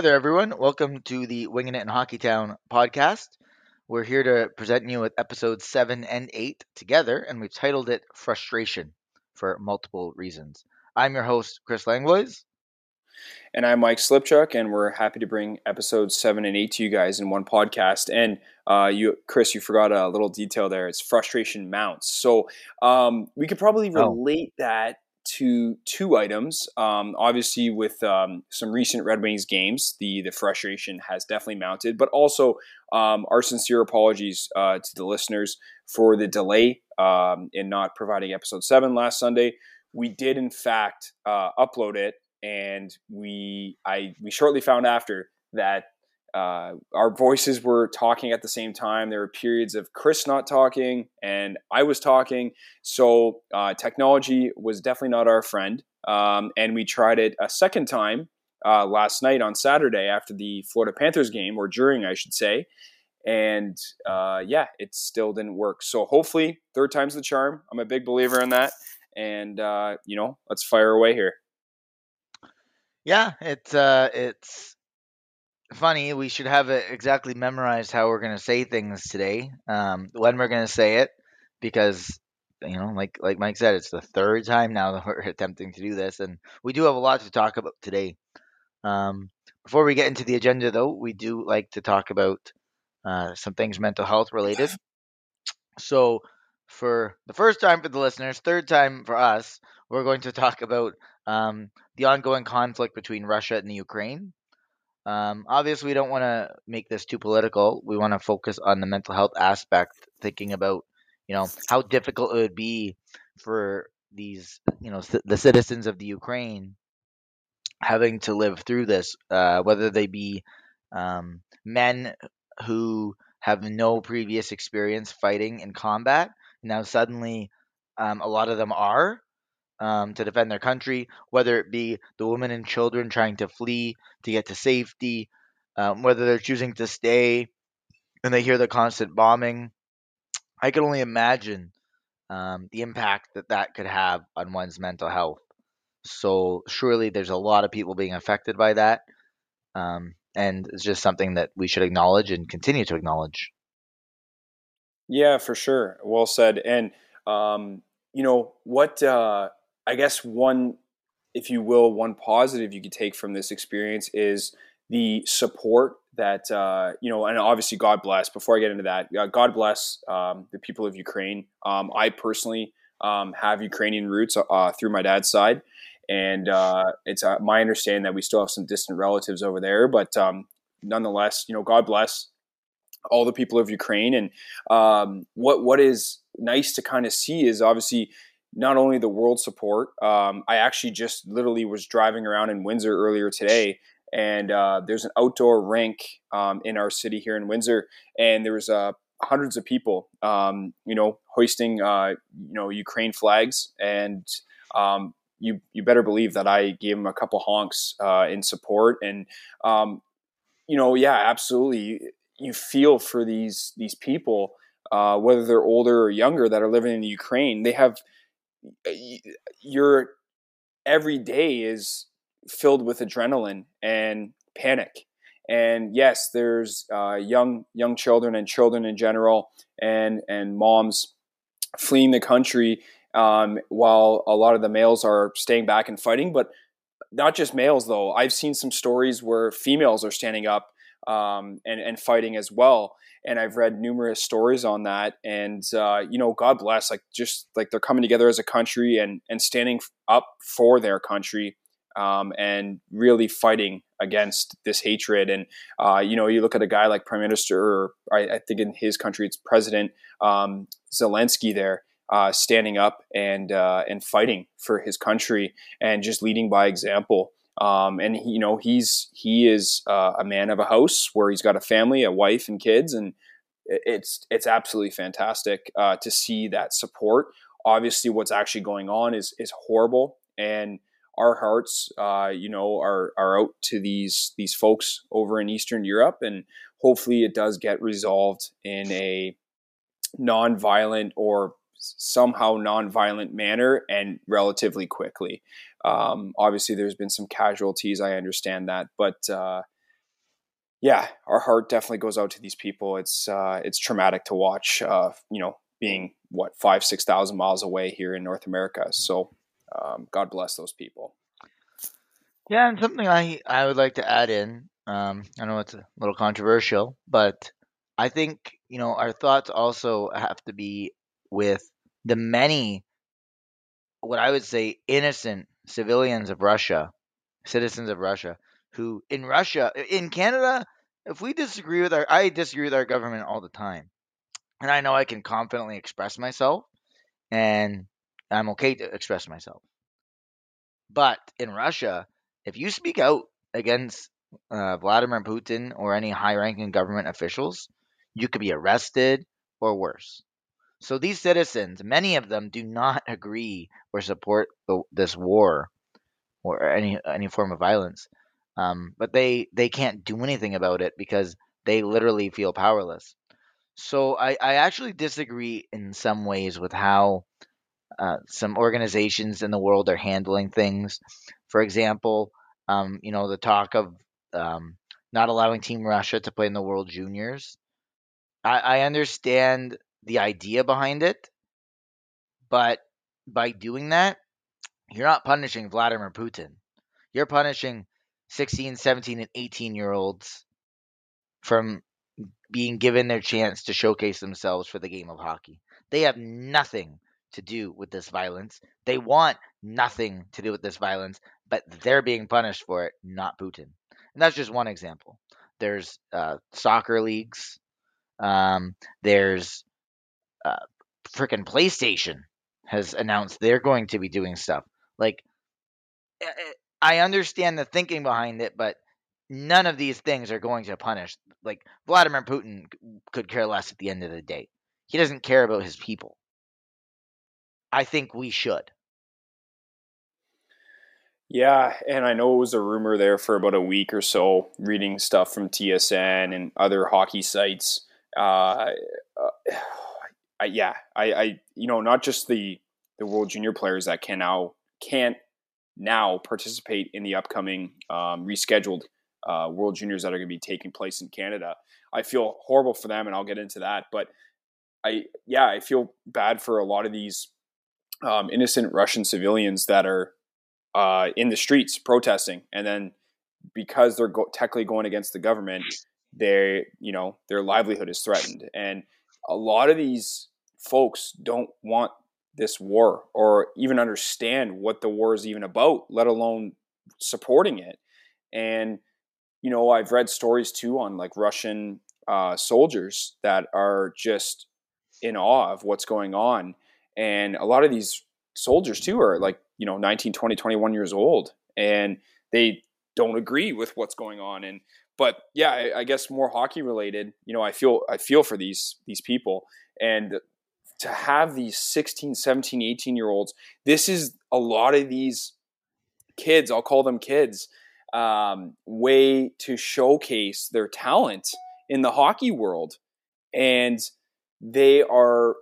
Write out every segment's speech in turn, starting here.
Hi there, everyone. Welcome to the Winging It in Hockeytown podcast. We're here to present you with episodes seven and eight together, and we've titled it Frustration for multiple reasons. I'm your host, Chris Langlois. And I'm Mike Slipchuk, and we're happy to bring episodes seven and eight to you guys in one podcast. And uh, you, Chris, you forgot a little detail there. It's frustration mounts. So um, we could probably Oh. relate that to two items. Um, obviously, with um, some recent Red Wings games, the the frustration has definitely mounted. But also, um, our sincere apologies uh, to the listeners for the delay um, in not providing episode seven last Sunday. We did, in fact, uh, upload it, and we I we shortly found after that uh, our voices were talking at the same time. There were periods of Chris not talking and I was talking. So uh, technology was definitely not our friend. Um, and we tried it a second time uh, last night on Saturday after the Florida Panthers game, or during, I should say. And uh, yeah, it still didn't work. So hopefully, third time's the charm. I'm a big believer in that. And, uh, you know, let's fire away here. Yeah, it's uh, it's funny. We should have it exactly memorized how we're going to say things today, um, when we're going to say it, because you know, like like Mike said, it's the third time now that we're attempting to do this, and we do have a lot to talk about today. Um, before we get into the agenda, though, we do like to talk about uh, some things mental health related. So, for the first time for the listeners, third time for us, we're going to talk about um, the ongoing conflict between Russia and the Ukraine. Um, obviously, we don't want to make this too political. We want to focus on the mental health aspect, thinking about you know how difficult it would be for these you know the citizens of the Ukraine having to live through this, uh, whether they be um, men who have no previous experience fighting in combat. Now suddenly, um, a lot of them are um, to defend their country, whether it be the women and children trying to flee to get to safety, um, whether they're choosing to stay and they hear the constant bombing. I can only imagine um, the impact that that could have on one's mental health. So surely there's a lot of people being affected by that, um, and it's just something that we should acknowledge and continue to acknowledge. Yeah, for sure. Well said. And um, you know what? Uh, I guess one, if you will, one positive you could take from this experience is the support that uh, you know, and obviously, God bless. Before I get into that, uh, God bless um, the people of Ukraine. Um, I personally um, have Ukrainian roots uh, through my dad's side, and uh, it's uh, my understanding that we still have some distant relatives over there. But um, nonetheless, you know, God bless all the people of Ukraine. And um, what what is nice to kind of see is obviously not only the world support. Um, I actually just literally was driving around in Windsor earlier today, and uh, there's an outdoor rink um, in our city here in Windsor, and there was uh, hundreds of people, um, you know, hoisting uh, you know Ukraine flags and. Um, you, you better believe that I gave them a couple honks uh, in support, and um, you know, yeah, absolutely you feel for these these people, uh, whether they're older or younger, that are living in Ukraine. They have your every day is filled with adrenaline and panic. And yes, there's uh, young young children and children in general, and and moms fleeing the country, um, while a lot of the males are staying back and fighting. But not just males, though. I've seen some stories where females are standing up um, and, and fighting as well. And I've read numerous stories on that. And, uh, you know, God bless, like just like they're coming together as a country and, and standing up for their country um, and really fighting against this hatred. And, uh, you know, you look at a guy like Prime Minister, or I, I think in his country it's President um, Zelensky there. Uh, standing up and uh, and fighting for his country and just leading by example. Um, and he, you know he's he is uh, a man of a house where he's got a family, a wife, and kids, and it's it's absolutely fantastic uh, to see that support. Obviously, what's actually going on is is horrible, and our hearts, uh, you know, are are out to these these folks over in Eastern Europe, and hopefully, it does get resolved in a non-violent or somehow non-violent manner and relatively quickly. Um, obviously, there's been some casualties. I understand that, but uh, yeah, our heart definitely goes out to these people. It's uh, it's traumatic to watch. Uh, you know, being what five six thousand miles away here in North America. So, um, God bless those people. Yeah, and something I I would like to add in. Um, I know it's a little controversial, but I think you know our thoughts also have to be with the many, what I would say, innocent civilians of Russia, citizens of Russia, who in Russia, in Canada, if we disagree with our, I disagree with our government all the time, and I know I can confidently express myself, and I'm okay to express myself. But in Russia, if you speak out against uh, Vladimir Putin or any high-ranking government officials, you could be arrested or worse. So these citizens, many of them, do not agree or support the, this war or any any form of violence. Um, but they they can't do anything about it because they literally feel powerless. So I, I actually disagree in some ways with how uh, some organizations in the world are handling things. For example, um, you know the talk of um, not allowing Team Russia to play in the World Juniors. I, I understand the idea behind it, but by doing that, you're not punishing Vladimir Putin. You're punishing 16, 17, and 18 year olds from being given their chance to showcase themselves for the game of hockey. They have nothing to do with this violence. They want nothing to do with this violence, but they're being punished for it, not Putin. And that's just one example. There's uh, soccer leagues. Um, there's uh, freaking PlayStation has announced they're going to be doing stuff. Like, eh, eh, I understand the thinking behind it, but none of these things are going to punish. Like, Vladimir Putin could care less at the end of the day. He doesn't care about his people. I think we should. Yeah, and I know it was a rumor there for about a week or so, reading stuff from TSN and other hockey sites. Uh, uh, I, yeah, I, I, you know, not just the the World Junior players that can now can't now participate in the upcoming um, rescheduled uh, World Juniors that are going to be taking place in Canada. I feel horrible for them, and I'll get into that. But I, yeah, I feel bad for a lot of these um, innocent Russian civilians that are uh, in the streets protesting, and then because they're go- technically going against the government, they, you know, their livelihood is threatened, and a lot of these folks don't want this war or even understand what the war is even about, let alone supporting it. And you know, I've read stories too on like Russian uh, soldiers that are just in awe of what's going on, and a lot of these soldiers too are like you know 19 20 21 years old and they don't agree with what's going on. And but yeah I, I, guess more hockey related you know i feel i feel for these these people. And to have these 16 17 18 year olds this is a lot of these kids i'll call them kids um, way to showcase their talent in the hockey world and they are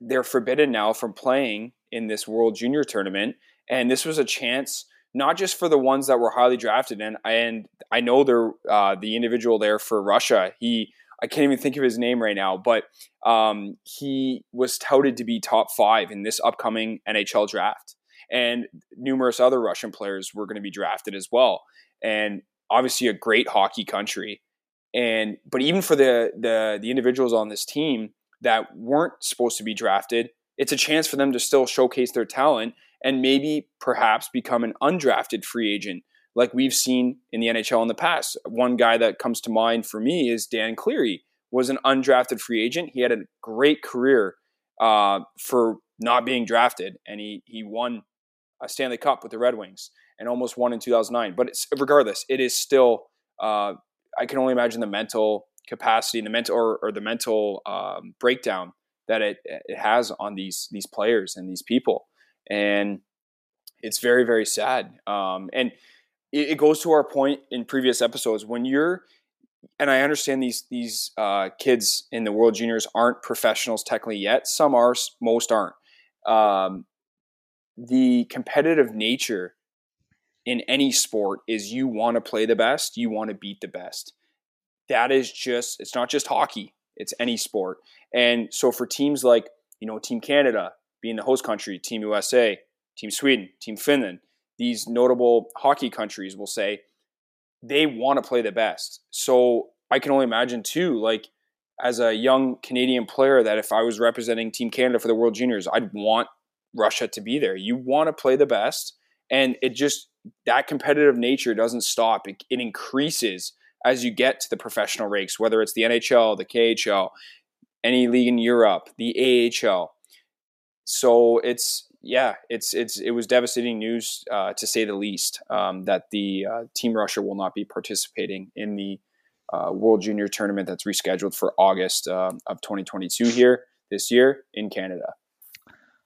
they're forbidden now from playing in this World Junior tournament, and this was a chance not just for the ones that were highly drafted, and and I know they're uh, the individual there for Russia. He I can't even think of his name right now, but um, he was touted to be top five in this upcoming NHL draft, and numerous other Russian players were going to be drafted as well, and obviously a great hockey country. And but even for the the the individuals on this team that weren't supposed to be drafted, it's a chance for them to still showcase their talent and maybe perhaps become an undrafted free agent like we've seen in the NHL in the past. One guy that comes to mind for me is Dan Cleary, was an undrafted free agent. He had a great career uh, for not being drafted, and he he won a Stanley Cup with the Red Wings and almost won in 2009. But regardless, it is still uh, I can only imagine the mental capacity and the mental or, or the mental um, breakdown that it, it has on these these players and these people, and it's very very sad. Um, and it, it, goes to our point in previous episodes when you're and I understand these these uh, kids in the World Juniors aren't professionals technically yet. Some are, most aren't. Um, the competitive nature in any sport is you want to play the best, you want to beat the best. that is just it's not just hockey it's any sport and so for teams like you know team canada being the host country team usa team sweden team finland these notable hockey countries will say they want to play the best. So i can only imagine too like as a young canadian player that if i was representing team canada for the world juniors i'd want russia to be there. You want to play the best and it just that competitive nature doesn't stop. It, it increases as you get to the professional ranks, whether it's the NHL, the KHL, any league in Europe, the AHL. So it's yeah, it's it's it was devastating news uh, to say the least um, that the uh, Team Russia will not be participating in the uh, World Junior Tournament that's rescheduled for August um, of 2022 here this year in Canada.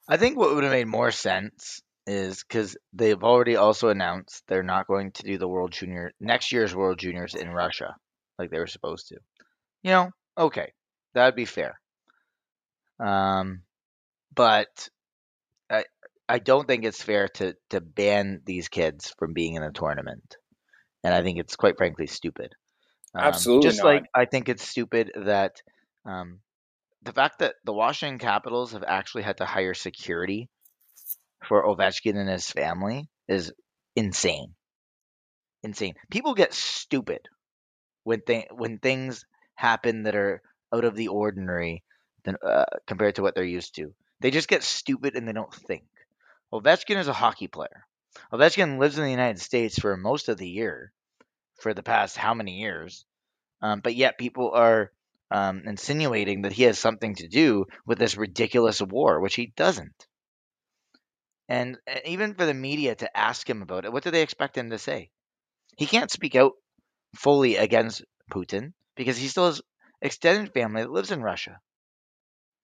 I think what would have made more sense is because they've already also announced they're not going to do the World Junior next year's World Juniors in Russia like they were supposed to. You know, okay, that'd be fair. Um, but I I don't think it's fair to to ban these kids from being in the tournament, and I think it's quite frankly stupid. Um, Absolutely, just not. like I think it's stupid that um, the fact that the Washington Capitals have actually had to hire security for Ovechkin and his family is insane. Insane. People get stupid when th- when things happen that are out of the ordinary than uh, compared to what they're used to. They just get stupid and they don't think. Ovechkin is a hockey player. Ovechkin lives in the United States for most of the year, for the past how many years, um, but yet people are um, insinuating that he has something to do with this ridiculous war, which he doesn't. And even for the media to ask him about it, what do they expect him to say? He can't speak out fully against Putin because he still has extended family that lives in Russia.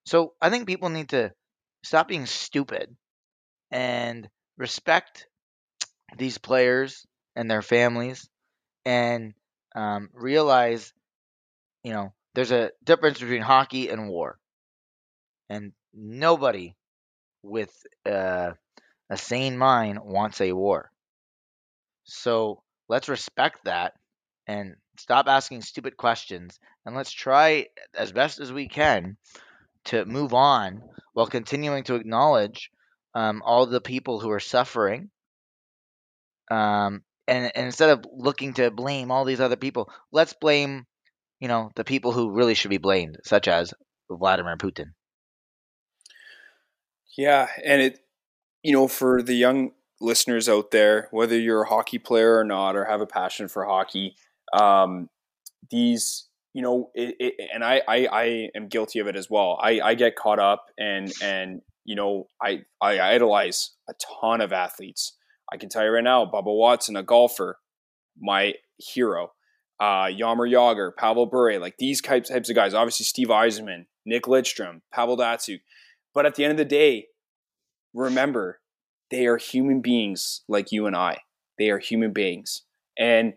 So I think people need to stop being stupid and respect these players and their families and um, realize, you know, there's a difference between hockey and war. And nobody with uh, a sane mind wants a war. So let's respect that and stop asking stupid questions and let's try as best as we can to move on while continuing to acknowledge um, all the people who are suffering. Um, and, and instead of looking to blame all these other people, let's blame, you know, the people who really should be blamed, such as Vladimir Putin. Yeah, and it you know, for the young listeners out there, whether you're a hockey player or not, or have a passion for hockey, um, these, you know, it, it, and I, I, I am guilty of it as well. I, I get caught up and, and, you know, I, I idolize a ton of athletes. I can tell you right now, Bubba Watson, a golfer, my hero. Uh, Jaromir Jagr, Pavel Bure, like these types, types of guys. Obviously, Steve Yzerman, Nick Lidstrom, Pavel Datsyuk. But at the end of the day, remember, they are human beings like you and I. They are human beings. And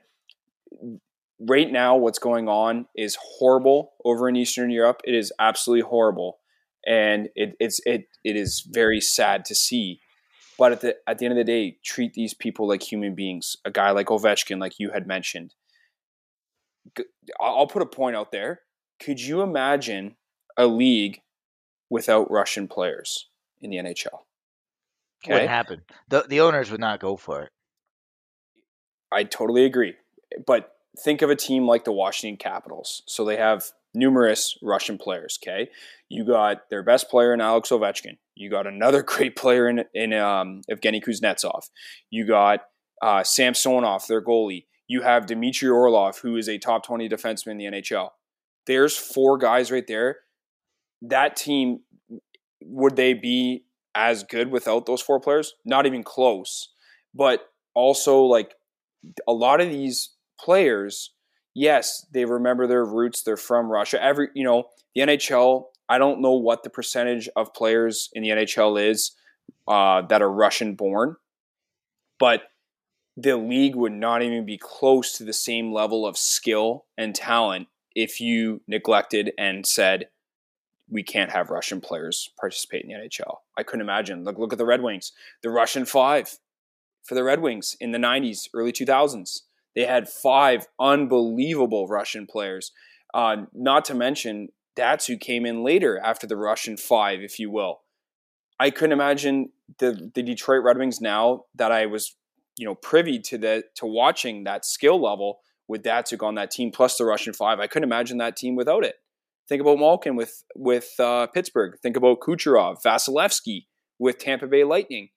right now, what's going on is horrible over in Eastern Europe. It is absolutely horrible. And it, it's it it is very sad to see. But at the at the end of the day, treat these people like human beings. A guy like Ovechkin, like you had mentioned. I'll put a point out there. Could you imagine a league without Russian players in the NHL? Okay. Wouldn't happen. The the owners would not go for it. I totally agree. But think of a team like the Washington Capitals. So they have numerous Russian players. Okay, you got their best player in Alex Ovechkin. You got another great player in in um, Evgeny Kuznetsov. You got uh, Samsonov, their goalie. You have Dmitry Orlov, who is a top twenty defenseman in the NHL. There's four guys right there. That team would they be as good without those four players. Not even close. But also, like a lot of these players, yes, they remember their roots. They're from Russia. Every you know, the NHL. I don't know what the percentage of players in the NHL is uh, that are Russian born, but the league would not even be close to the same level of skill and talent if you neglected and said we can't have Russian players participate in the NHL. I couldn't imagine. Look, look at the Red Wings. The Russian five for the Red Wings in the 90s, early 2000s. They had five unbelievable Russian players. Uh, not to mention Datsyuk came in later after the Russian five, if you will. I couldn't imagine the the Detroit Red Wings now that I was, you know, privy to the to watching that skill level with Datsyuk on that team plus the Russian five. I couldn't imagine that team without it. Think about Malkin with with uh, Pittsburgh. Think about Kucherov, Vasilevskiy with Tampa Bay Lightning.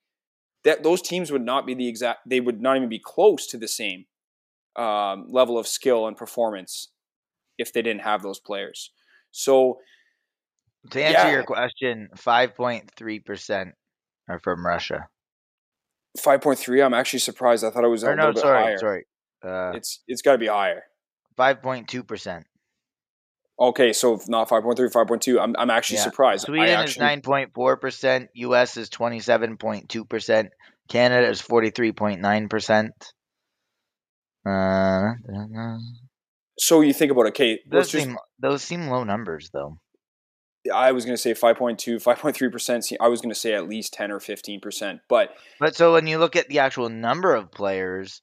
That those teams would not be the exact. They would not even be close to the same um, level of skill and performance if they didn't have those players. So to answer yeah. your question, five point three percent are from Russia. Five point three. I'm actually surprised. I thought it was a or little no, bit sorry, higher. Sorry, uh, it's it's got to be higher. Five point two percent. Okay, so not 5.3, 5.2. I'm, I'm actually yeah. surprised. Sweden actually... is 9.4%, US is 27.2%, Canada is 43.9%. Uh, so you think about it, Kate. Those, just, seem, those seem low numbers, though. I was going to say 5.2, 5.3%. I was going to say at least 10 or 15%. But but so when you look at the actual number of players,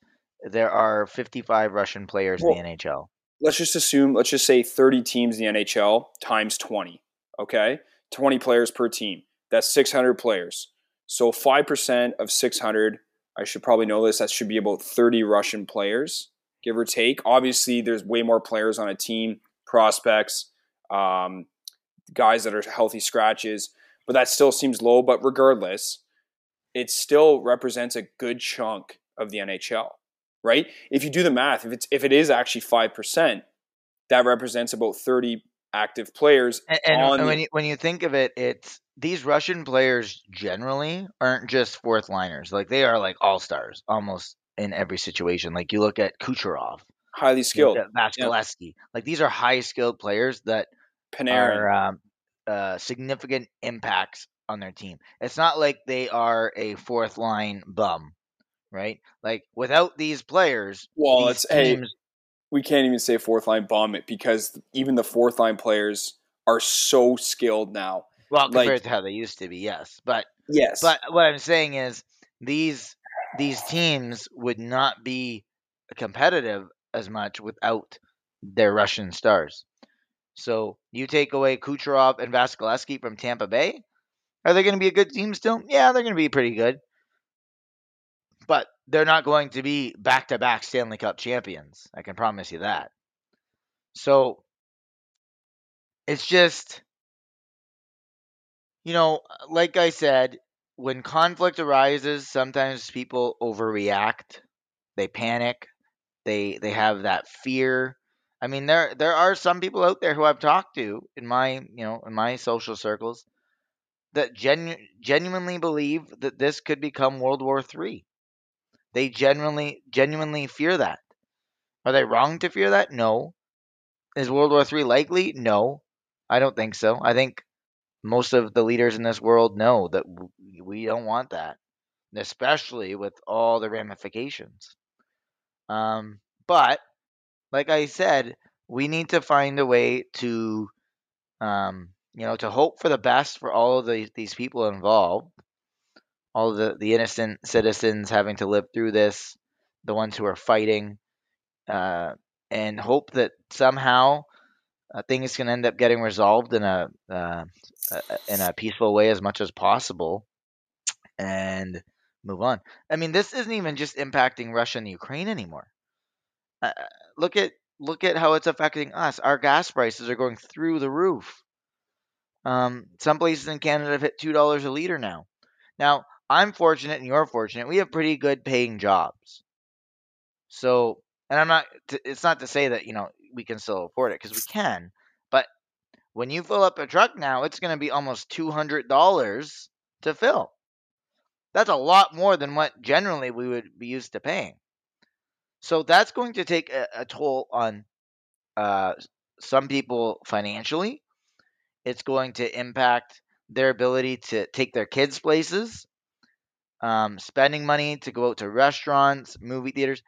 there are 55 Russian players well, in the NHL. Let's just assume, let's just say 30 teams in the NHL times 20. Okay. 20 players per team. That's 600 players. So 5% of 600, I should probably know this, that should be about 30 Russian players, give or take. Obviously, there's way more players on a team, prospects. Um, guys that are healthy scratches, but that still seems low. But regardless, it still represents a good chunk of the NHL, right? If you do the math, if it's if it is actually five percent, that represents about thirty active players. And, and when you when you think of it, it's these Russian players generally aren't just fourth liners. Like they are like all stars almost in every situation. Like you look at Kucherov, highly skilled, Vasilevskiy. Yeah. Like these are high skilled players that Panarin. are um, uh, significant impacts on their team. It's not like they are a fourth line bum, right? Like without these players, well, these it's teams, hey, we can't even say fourth line bum it because even the fourth line players are so skilled now. Well, compared like, to how they used to be, yes, but yes, but what I'm saying is these these teams would not be competitive as much without their Russian stars. So you take away Kucherov and Vasilevskiy from Tampa Bay. Are they going to be a good team still? Yeah, they're going to be pretty good. But they're not going to be back to back Stanley Cup champions. I can promise you that. So it's just, you know, like I said, when conflict arises, sometimes people overreact. They panic. They they have that fear I mean, there there are some people out there who I've talked to in my you know in my social circles that genu- genuinely believe that this could become World War III. They genuinely genuinely fear that. Are they wrong to fear that? No. Is World War III likely? No. I don't think so. I think most of the leaders in this world know that we don't want that, especially with all the ramifications. Um, but like I said, we need to find a way to, um, you know, to hope for the best for all of the, these people involved, all the, the innocent citizens having to live through this, the ones who are fighting, uh, and hope that somehow uh, things can end up getting resolved in a, uh, in a peaceful way as much as possible, and move on. I mean, this isn't even just impacting Russia and Ukraine anymore. Uh, look at look at how it's affecting us. Our gas prices are going through the roof. Um, some places in Canada have hit two dollars a liter now. Now, I'm fortunate and you're fortunate. We have pretty good paying jobs. So, and I'm not. It's not to say that you know we can still afford it because we can. But when you fill up a truck now, it's going to be almost two hundred dollars to fill. That's a lot more than what generally we would be used to paying. So that's going to take a, a toll on uh, some people financially. It's going to impact their ability to take their kids places, um, spending money to go out to restaurants, movie theaters.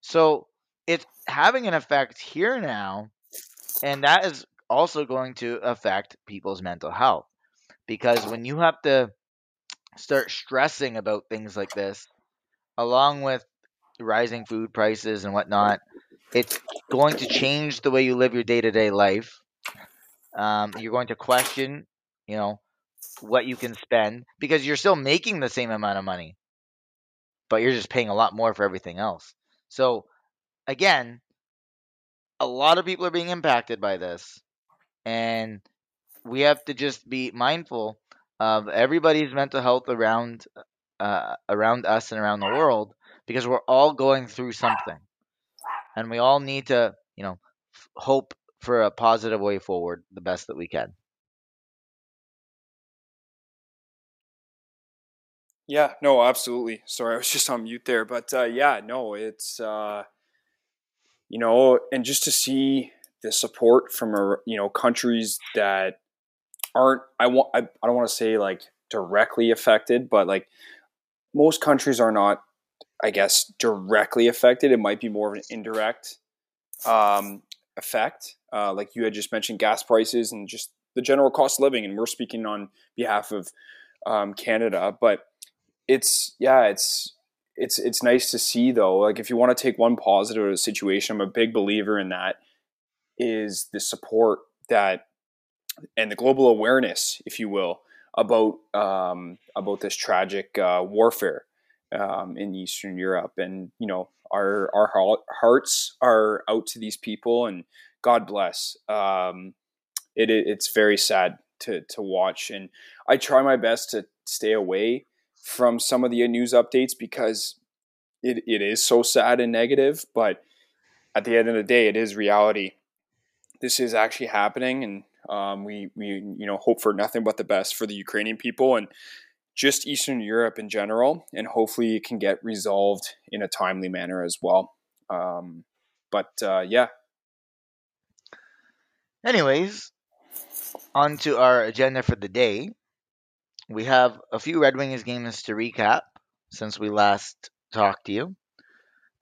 So it's having an effect here now, and that is also going to affect people's mental health. Because when you have to start stressing about things like this, along with rising food prices and whatnot, it's going to change the way you live your day to day life. Um, you're going to question, you know, what you can spend because you're still making the same amount of money, but you're just paying a lot more for everything else. So, again, a lot of people are being impacted by this, and we have to just be mindful of everybody's mental health around uh, around us and around the world because we're all going through something, and we all need to, you know, f- hope for a positive way forward the best that we can. Yeah, no, absolutely. Sorry, I was just on mute there, but uh, yeah, no, it's uh, you know, and just to see the support from a, you know countries that aren't I want I, I don't want to say like directly affected, but like most countries are not, I guess, directly affected. It might be more of an indirect um, effect, uh, like you had just mentioned, gas prices and just the general cost of living. And we're speaking on behalf of um, Canada, but it's yeah, it's it's it's nice to see though. Like if you want to take one positive situation, I'm a big believer in that. Is the support that and the global awareness, if you will, about um, about this tragic uh, warfare um, in Eastern Europe, and you know our our hearts are out to these people, and God bless. Um, it, it's very sad to to watch, and I try my best to stay away from some of the news updates because it, it is so sad and negative. But at the end of the day, it is reality. This is actually happening, and um, we we you know hope for nothing but the best for the Ukrainian people and just Eastern Europe in general, and hopefully it can get resolved in a timely manner as well. Um, but uh, yeah. Anyways, on to our agenda for the day. We have a few Red Wings games to recap since we last talked to you.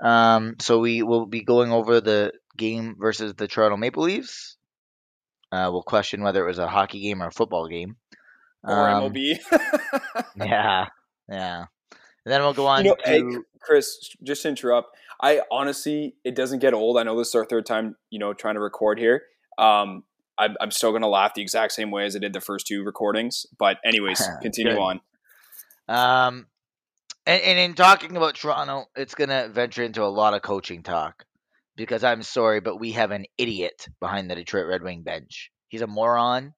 Um, so we will be going over the game versus the Toronto Maple Leafs uh, we'll question whether it was a hockey game or a football game. Or um, MLB. yeah, yeah. And then we'll go on you know, to hey, Chris. Just to interrupt, I honestly, it doesn't get old. I know this is our third time, you know, trying to record here. Um, I'm, I'm still going to laugh the exact same way as I did the first two recordings. But anyways, continue on. Um, and, and in talking about Toronto, it's going to venture into a lot of coaching talk because I'm sorry, but we have an idiot behind the Detroit Red Wing bench. He's a moron.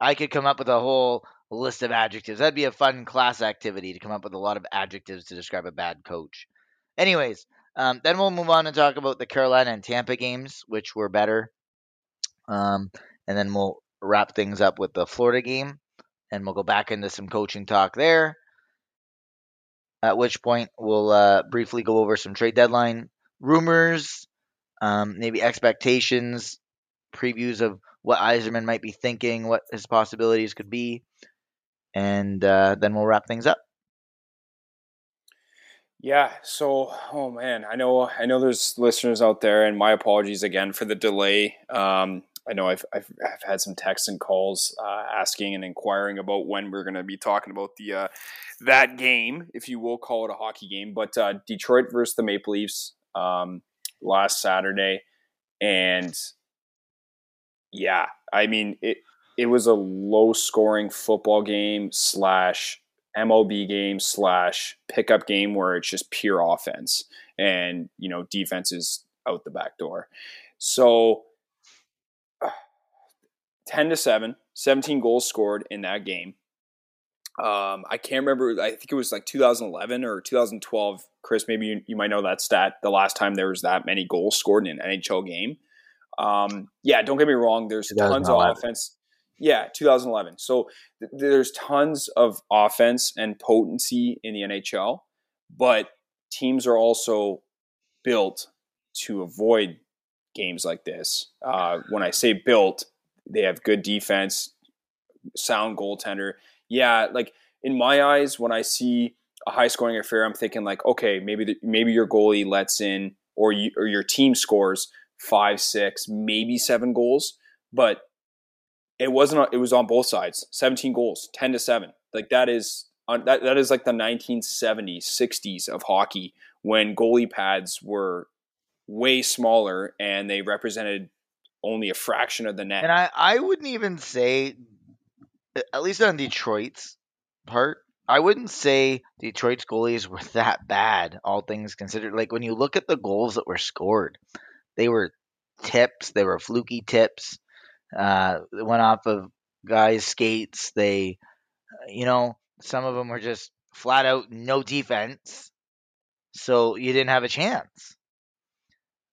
I could come up with a whole list of adjectives. That'd be a fun class activity to come up with a lot of adjectives to describe a bad coach. Anyways, um, then we'll move on and talk about the Carolina and Tampa games, which were better. Um, and then we'll wrap things up with the Florida game, and we'll go back into some coaching talk there. At which point, we'll uh, briefly go over some trade deadline rumors, um, maybe expectations, previews of what Yzerman might be thinking, what his possibilities could be, and uh, then we'll wrap things up. Yeah. So, oh man, I know, I know, there's listeners out there, and my apologies again for the delay. Um, I know I've, I've, I've, had some texts and calls uh, asking and inquiring about when we're going to be talking about the uh, that game, if you will call it a hockey game. But uh, Detroit versus the Maple Leafs. Um, last Saturday, and yeah, I mean it. It was a low scoring football game slash MLB game slash pickup game where it's just pure offense and you know defense is out the back door. So 10 to 7, 17 goals scored in that game. Um, I can't remember. I think it was like 2011 or 2012. Chris, maybe you, you might know that stat. The last time there was that many goals scored in an NHL game. Um, yeah, don't get me wrong. There's tons of offense. Yeah, 2011. So th- there's tons of offense and potency in the NHL, but teams are also built to avoid games like this. Uh, when I say built, they have good defense, sound goaltender yeah, like in my eyes, when I see a high scoring affair, I'm thinking like, okay, maybe the, maybe your goalie lets in or you, or your team scores five, six, maybe seven goals, but it wasn't. It was on both sides. 17 goals, 10 to seven. Like that is that that is like the 1970s, 60s of hockey when goalie pads were way smaller and they represented only a fraction of the net. And I, I wouldn't even say, at least on Detroit's part, I wouldn't say Detroit's goalies were that bad, all things considered. Like when you look at the goals that were scored, they were tips, they were fluky tips. Uh, they went off of guys' skates. They, you know, some of them were just flat out no defense. So you didn't have a chance.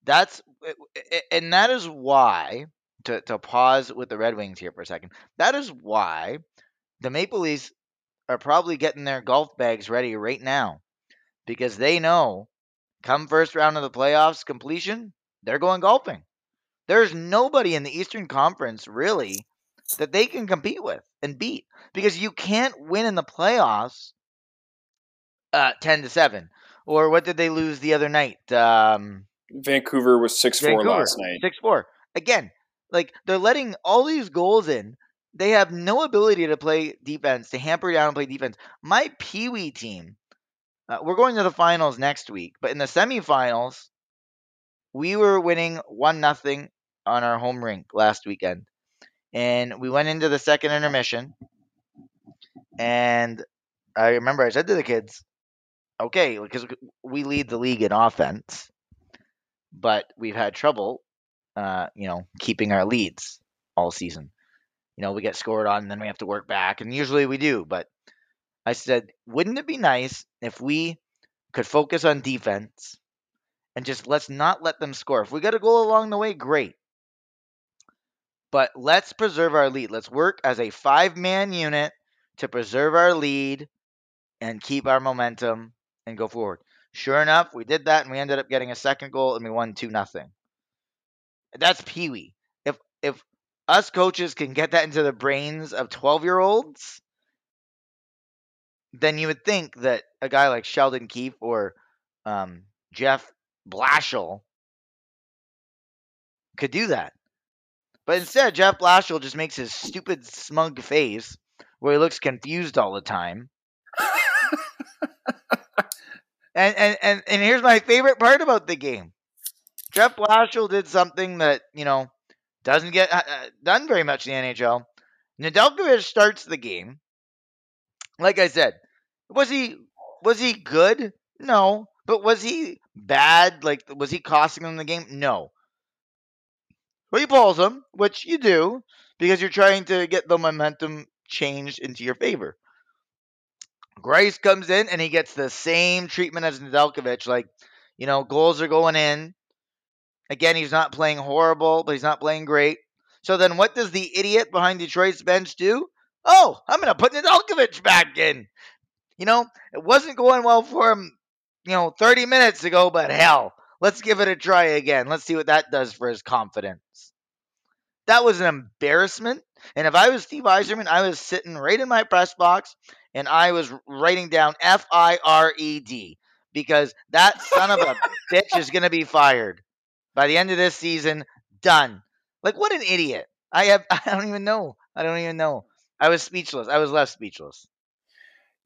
That's and that is why to, to pause with the Red Wings here for a second. That is why the Maple Leafs are probably getting their golf bags ready right now because they know come first round of the playoffs completion, they're going golfing. There's nobody in the Eastern Conference really that they can compete with and beat because you can't win in the playoffs uh, 10 to 7. Or what did they lose the other night? Um, Vancouver was 6 4 last night. 6 4. Again, like they're letting all these goals in. They have no ability to play defense, to hamper down and play defense. My Pee Wee team, uh, we're going to the finals next week, but in the semifinals, we were winning 1 nothing on our home rink last weekend. And we went into the second intermission. And I remember I said to the kids, okay, because we lead the league in offense, but we've had trouble, uh, you know, keeping our leads all season. You know, we get scored on, and then we have to work back, and usually we do. But I said, wouldn't it be nice if we could focus on defense and just let's not let them score? If we got a goal along the way, great. But let's preserve our lead. Let's work as a five man unit to preserve our lead and keep our momentum and go forward. Sure enough, we did that and we ended up getting a second goal and we won 2 nothing. That's Pee Wee. If if us coaches can get that into the brains of 12-year-olds, then you would think that a guy like Sheldon Keefe or um, Jeff Blashill could do that. But instead, Jeff Blashill just makes his stupid, smug face where he looks confused all the time. and, and, and, and here's my favorite part about the game Jeff Blashill did something that, you know, doesn't get uh, uh done very much in the NHL. Nedeljkovic starts the game. Like I said, was he was he good? No. But was he bad? Like was he costing them the game? No. But he pulls them, which you do because you're trying to get the momentum changed into your favor. Greiss comes in and he gets the same treatment as Nedeljkovic. Like, you know, goals are going in. Again, he's not playing horrible, but he's not playing great. So then what does the idiot behind Detroit's bench do? Oh, I'm going to put Nedeljkovic back in. You know, it wasn't going well for him, you know, 30 minutes ago, but hell, let's give it a try again. Let's see what that does for his confidence. That was an embarrassment. And if I was Steve Yzerman, I was sitting right in my press box and I was writing down F I R E D because that son of a bitch is going to be fired by the end of this season. Done. Like, what an idiot. I have, I don't even know. I don't even know. I was speechless. I was left speechless.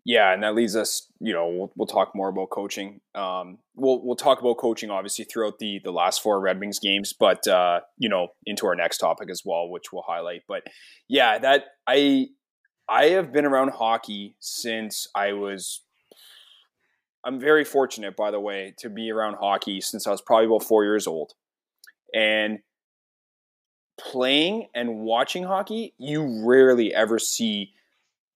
Yeah, and that leads us. You know, we'll, we'll talk more about coaching. Um, we'll we'll talk about coaching obviously throughout the the last four Red Wings games, but uh, you know, into our next topic as well, which we'll highlight. But yeah, that I I have been around hockey since I was. I'm very fortunate, by the way, to be around hockey since I was probably about four years old, and playing and watching hockey, you rarely ever see.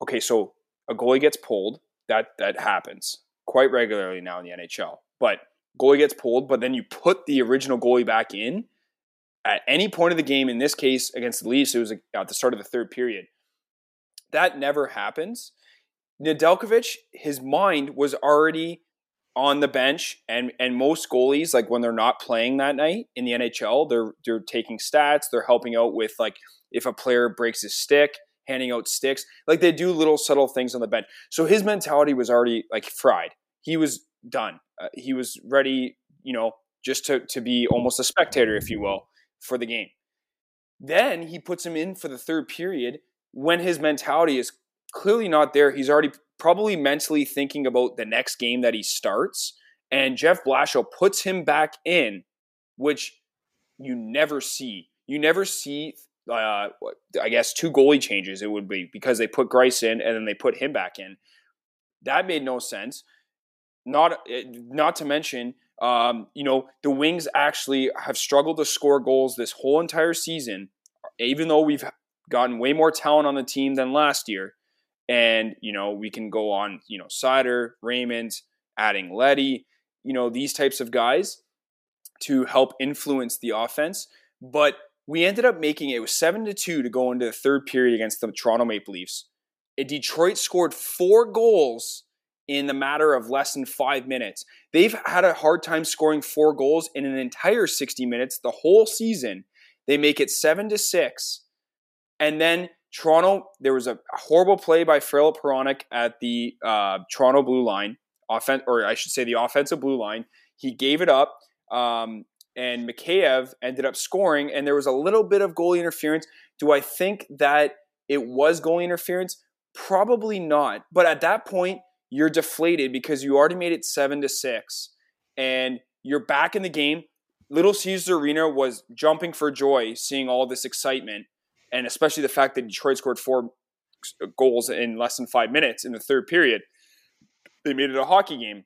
Okay, so a goalie gets pulled. That that happens quite regularly now in the NHL. But goalie gets pulled, but then you put the original goalie back in at any point of the game. In this case, against the Leafs, it was uh, at the start of the third period. That never happens. Nedeljkovic, his mind was already on the bench, and and most goalies, like when they're not playing that night in the NHL, they're they're taking stats, they're helping out with like if a player breaks his stick, handing out sticks. Like they do little subtle things on the bench. So his mentality was already like fried. He was done. Uh, he was ready, you know, just to, to be almost a spectator, if you will, for the game. Then he puts him in for the third period when his mentality is clearly not there. He's already probably mentally thinking about the next game that he starts And Jeff Blashill puts him back in, which you never see. You never see, uh, I guess, two goalie changes, it would be because they put Greiss in and then they put him back in. That made no sense. Not, eh, not to mention, um, you know, the Wings actually have struggled to score goals this whole entire season, even though we've gotten way more talent on the team than last year. And, you know, we can go on, you know, Seider, Raymond, adding Leddy, you know, these types of guys to help influence the offense. But we ended up making it, it was seven to two to go into the third period against the Toronto Maple Leafs. Detroit scored four goals in the matter of less than five minutes. They've had a hard time scoring four goals in an entire 60 minutes the whole season. They make it seven to six. And then Toronto, there was a horrible play by Filip Hronek at the uh, Toronto blue line, offen- or I should say the offensive blue line. He gave it up, um, and Mikheyev ended up scoring, and there was a little bit of goalie interference. Do I think that it was goalie interference? Probably not. But at that point, you're deflated because you already made it seven to six, and you're back in the game. Little Caesars Arena was jumping for joy seeing all this excitement and especially the fact that Detroit scored four uh, goals in less than five minutes in the third period. They made it a hockey game.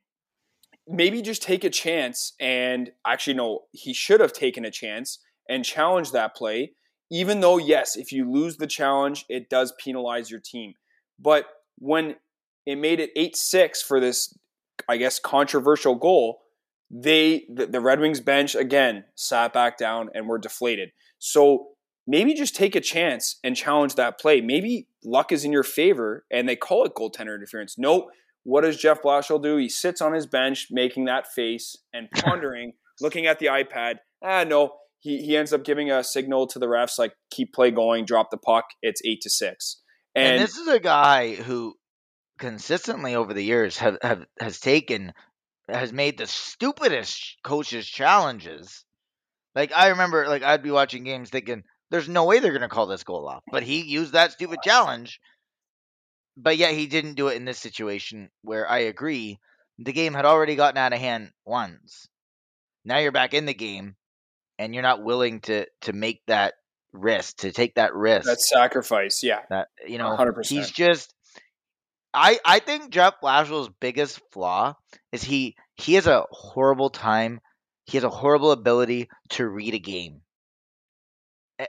Maybe just take a chance and actually, no, he should have taken a chance and challenged that play. Even though, yes, if you lose the challenge, it does penalize your team. But when it made it 8 6 for this, I guess, controversial goal, they, the, the Red Wings bench, again, sat back down and were deflated. So maybe just take a chance and challenge that play. Maybe luck is in your favor and they call it goaltender interference. Nope. What does Jeff Blashill do? He sits on his bench making that face and pondering, looking at the iPad. Ah, no. He, he ends up giving a signal to the refs like keep play going, drop the puck. It's eight to six. And, and this is a guy who consistently over the years have, have has taken has made the stupidest coaches challenges. Like I remember, like I'd be watching games thinking, there's no way they're going to call this goal off. But he used that stupid challenge. But yet he didn't do it in this situation where I agree. The game had already gotten out of hand once. Now you're back in the game and you're not willing to to make that risk, to take that risk. That sacrifice, yeah. That you know, 100%. he's just I I think Jeff Blashill's biggest flaw is he he has a horrible time. He has a horrible ability to read a game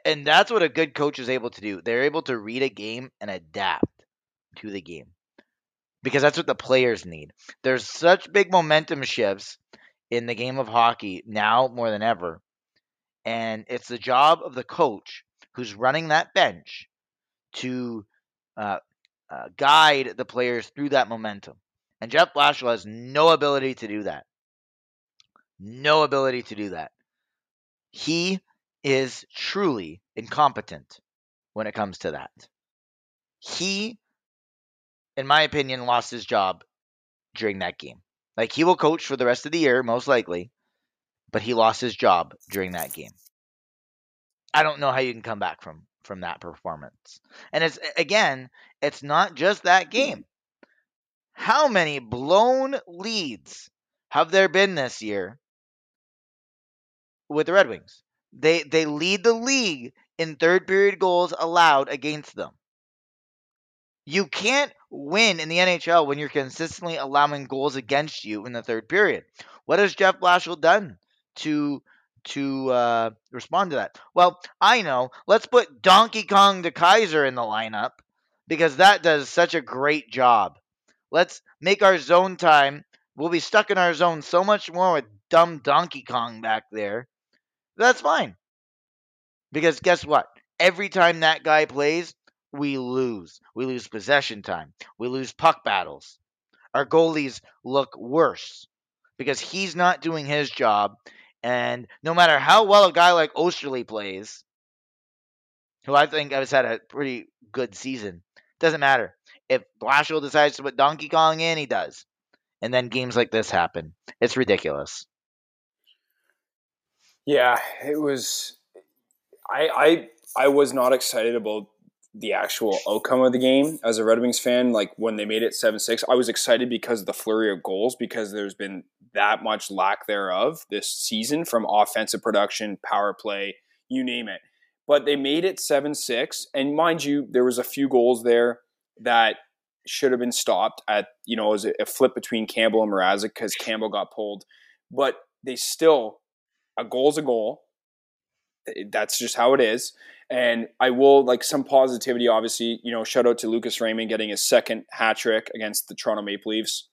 and that's what a good coach is able to do. They're able to read a game and adapt to the game because that's what the players need. There's such big momentum shifts in the game of hockey now more than ever. And it's the job of the coach who's running that bench to uh, uh, guide the players through that momentum. And Jeff Blashill has no ability to do that. No ability to do that. He is truly incompetent when it comes to that. He, in my opinion, lost his job during that game. Like he will coach for the rest of the year, most likely, but he lost his job during that game. I don't know how you can come back from from that performance. And it's again, it's not just that game. How many blown leads have there been this year with the Red Wings? They they lead the league in third period goals allowed against them. You can't win in the NHL when you're consistently allowing goals against you in the third period. What has Jeff Blashill done to to uh, respond to that? Well, I know. Let's put Donkey Kong DeKeyser in the lineup because that does such a great job. Let's make our zone time. We'll be stuck in our zone so much more with dumb Donkey Kong back there that's fine. Because guess what? Every time that guy plays, we lose. We lose possession time. We lose puck battles. Our goalies look worse because he's not doing his job. And no matter how well a guy like Oesterle plays, who I think has had a pretty good season, doesn't matter. If Blashill decides to put Donkey Kong in, he does. And then games like this happen. It's ridiculous. Yeah, it was. I I I was not excited about the actual outcome of the game as a Red Wings fan. Like when they made it seven six, I was excited because of the flurry of goals because there's been that much lack thereof this season from offensive production, power play, you name it. But they made it 7 6. And mind you, there was a few goals there that should have been stopped at, you know, it was a flip between Campbell and Mrazek because Campbell got pulled. But they still, a goal's a goal. That's just how it is. And I will like some positivity, obviously, you know, shout out to Lucas Raymond getting his second hat trick against the Toronto Maple Leafs.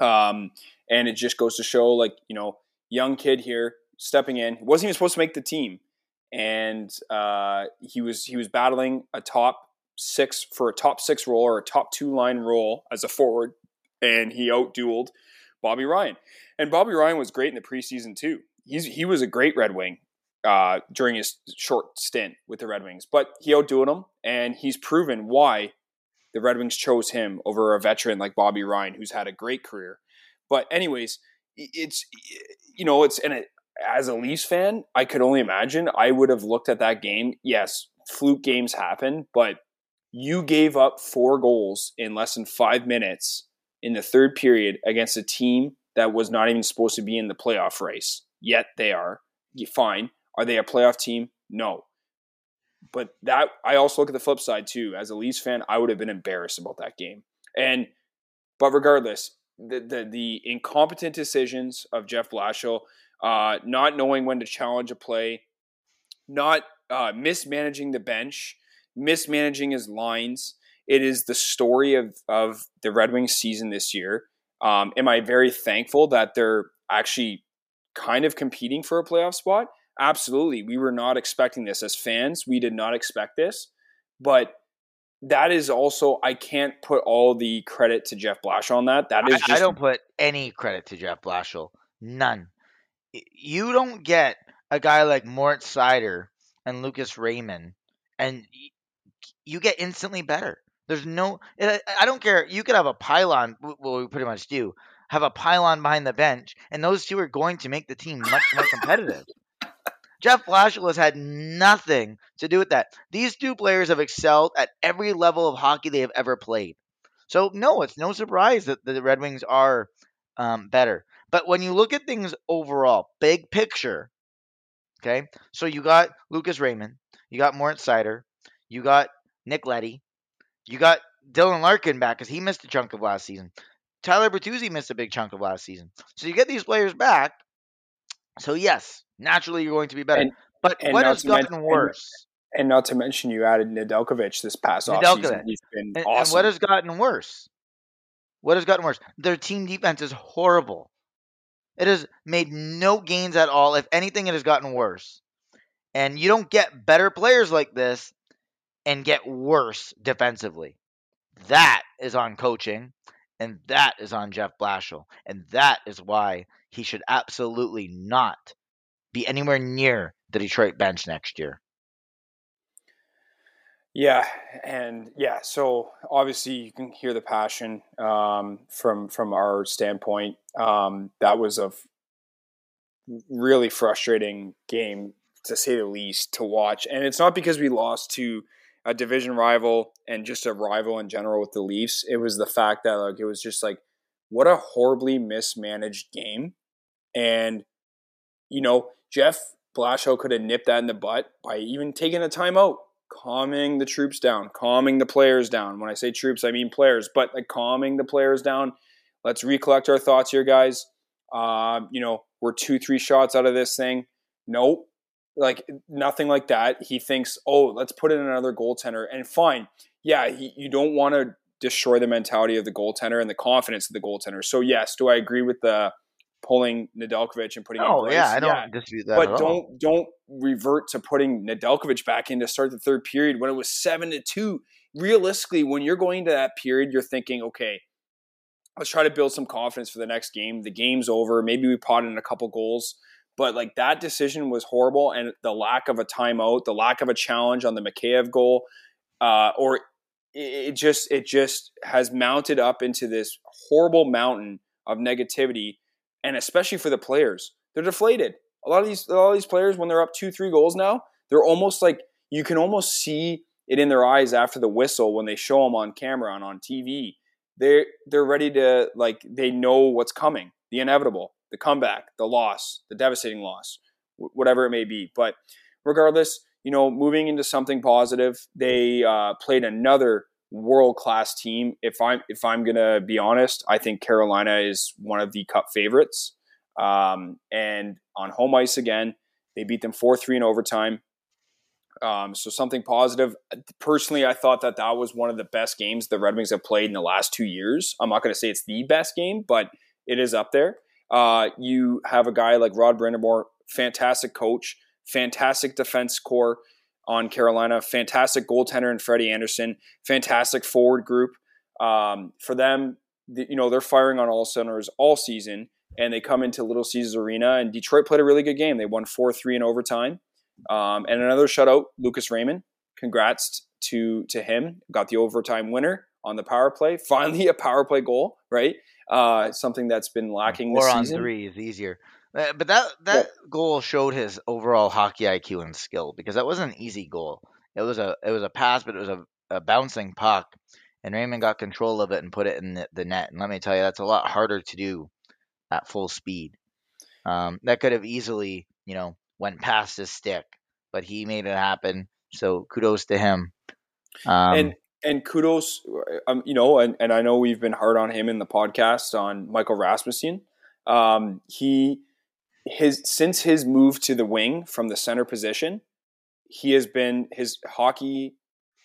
Um, and it just goes to show, like, you know, young kid here stepping in. Wasn't even supposed to make the team. And uh, he was he was battling a top six for a top six role or a top two line role as a forward, and he outdueled Bobby Ryan. And Bobby Ryan was great in the preseason too. He's he was a great Red Wing uh, during his short stint with the Red Wings, but he outdueled them, and he's proven why the Red Wings chose him over a veteran like Bobby Ryan, who's had a great career. But anyways, it's you know it's and it, as a Leafs fan, I could only imagine I would have looked at that game. Yes, fluke games happen, but you gave up four goals in less than five minutes in the third period against a team that was not even supposed to be in the playoff race. Yet they are. Fine. Are they a playoff team? No. But that I also look at the flip side too. As a Leafs fan, I would have been embarrassed about that game. And but regardless, the the, the incompetent decisions of Jeff Blashill, uh, not knowing when to challenge a play, not uh, mismanaging the bench, mismanaging his lines. It is the story of of the Red Wings season this year. Um, am I very thankful that they're actually kind of competing for a playoff spot? Absolutely. We were not expecting this as fans. We did not expect this. But that is also I can't put all the credit to Jeff Blashill on that. That is just I, don't put any credit to Jeff Blashill. None. You don't get a guy like Mort Seider and Lucas Raymond, and you get instantly better. There's no. I don't care. You could have a pylon. Well, we pretty much do have a pylon behind the bench, and those two are going to make the team much more competitive. Jeff Blashill has had nothing to do with that. These two players have excelled at every level of hockey they have ever played. So, no, it's no surprise that the Red Wings are um, better. But when you look at things overall, big picture, okay, so you got Lucas Raymond, you got Moritz Seider, you got Nick Leddy, you got Dylan Larkin back because he missed a chunk of last season. Tyler Bertuzzi missed a big chunk of last season. So you get these players back. So, yes, naturally you're going to be better. And, but and what has gotten worse? And, and, not to mention, you added Nedeljkovic this past offseason. He's been and, awesome. And what has gotten worse? What has gotten worse? Their team defense is horrible. It has made no gains at all. If anything, it has gotten worse. And you don't get better players like this and get worse defensively. That is on coaching, and that is on Jeff Blashill. And that is why he should absolutely not be anywhere near the Detroit bench next year. Yeah, and yeah, so obviously you can hear the passion um, from from our standpoint. Um, that was a really frustrating game to say the least to watch, and it's not because we lost to a division rival and just a rival in general with the Leafs. It was the fact that like it was just like what a horribly mismanaged game, and you know Jeff Blashill could have nipped that in the butt by even taking a timeout, calming the troops down, calming the players down. When I say troops, I mean players, but like calming the players down. Let's recollect our thoughts here, guys. Uh, you know, we're two, three shots out of this thing. Nope. Like nothing like that. He thinks, oh, let's put in another goaltender. And fine. Yeah, he, you don't want to destroy the mentality of the goaltender and the confidence of the goaltender. So, yes, do I agree with the pulling Nedeljkovic and putting. Oh yeah, I don't yeah. dispute that. But don't all. don't revert to putting Nedeljkovic back in to start the third period when it was seven to two. Realistically, when you're going to that period, you're thinking, okay, let's try to build some confidence for the next game. The game's over. Maybe we pot in a couple goals. But like that decision was horrible, and the lack of a timeout, the lack of a challenge on the Mikheyev goal, uh, or it just it just has mounted up into this horrible mountain of negativity and especially for the players, they're deflated. A lot of these, a lot of these players, when they're up two, three goals now, they're almost like you can almost see it in their eyes after the whistle when they show them on camera and on TV. They're they're ready to like they know what's coming. the inevitable, the comeback, the loss, the devastating loss, whatever it may be. But regardless, you know, moving into something positive, they uh, played another world class team. If I'm if I'm gonna be honest, I think Carolina is one of the Cup favorites. Um, and on home ice again, they beat them four three in overtime. Um, so something positive. Personally, I thought that that was one of the best games the Red Wings have played in the last two years. I'm not going to say it's the best game, but it is up there. Uh, you have a guy like Rod Brind'Amour, fantastic coach, fantastic defense corps on Carolina, fantastic goaltender and Freddie Andersen, fantastic forward group. Um, for them, the, you know, they're firing on all cylinders all season, and they come into Little Caesars Arena, and Detroit played a really good game. They won 4 3 in overtime. Um, and another shutout, Lucas Raymond. Congrats to to him. Got the overtime winner on the power play. Finally, a power play goal, right? Uh, something that's been lacking Four this on season. three is easier. Uh, But that that goal showed his overall hockey IQ and skill because that wasn't an easy goal. It was a it was a pass, but it was a, a bouncing puck, and Raymond got control of it and put it in the, the net. And let me tell you, that's a lot harder to do at full speed. Um, that could have easily, you know, went past his stick, but he made it happen. So kudos to him. Um, and and kudos, um, you know, and, and I know we've been hard on him in the podcast on Michael Rasmussen. Um, he his since his move to the wing from the center position, he has been his hockey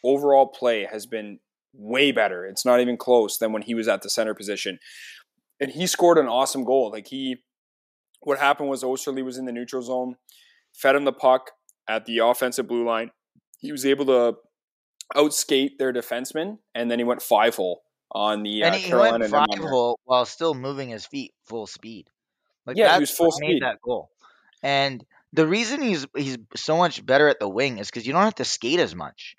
overall play has been way better. It's not even close than when he was at the center position, and he scored an awesome goal. Like he, what happened was Oesterle was in the neutral zone, fed him the puck at the offensive blue line. He was able to outskate their defenseman, and then he went five hole on the uh, and he Carolina went five netminder. hole while still moving his feet full speed. Like Yeah, he was full speed. that goal. And the reason he's he's so much better at the wing is because you don't have to skate as much.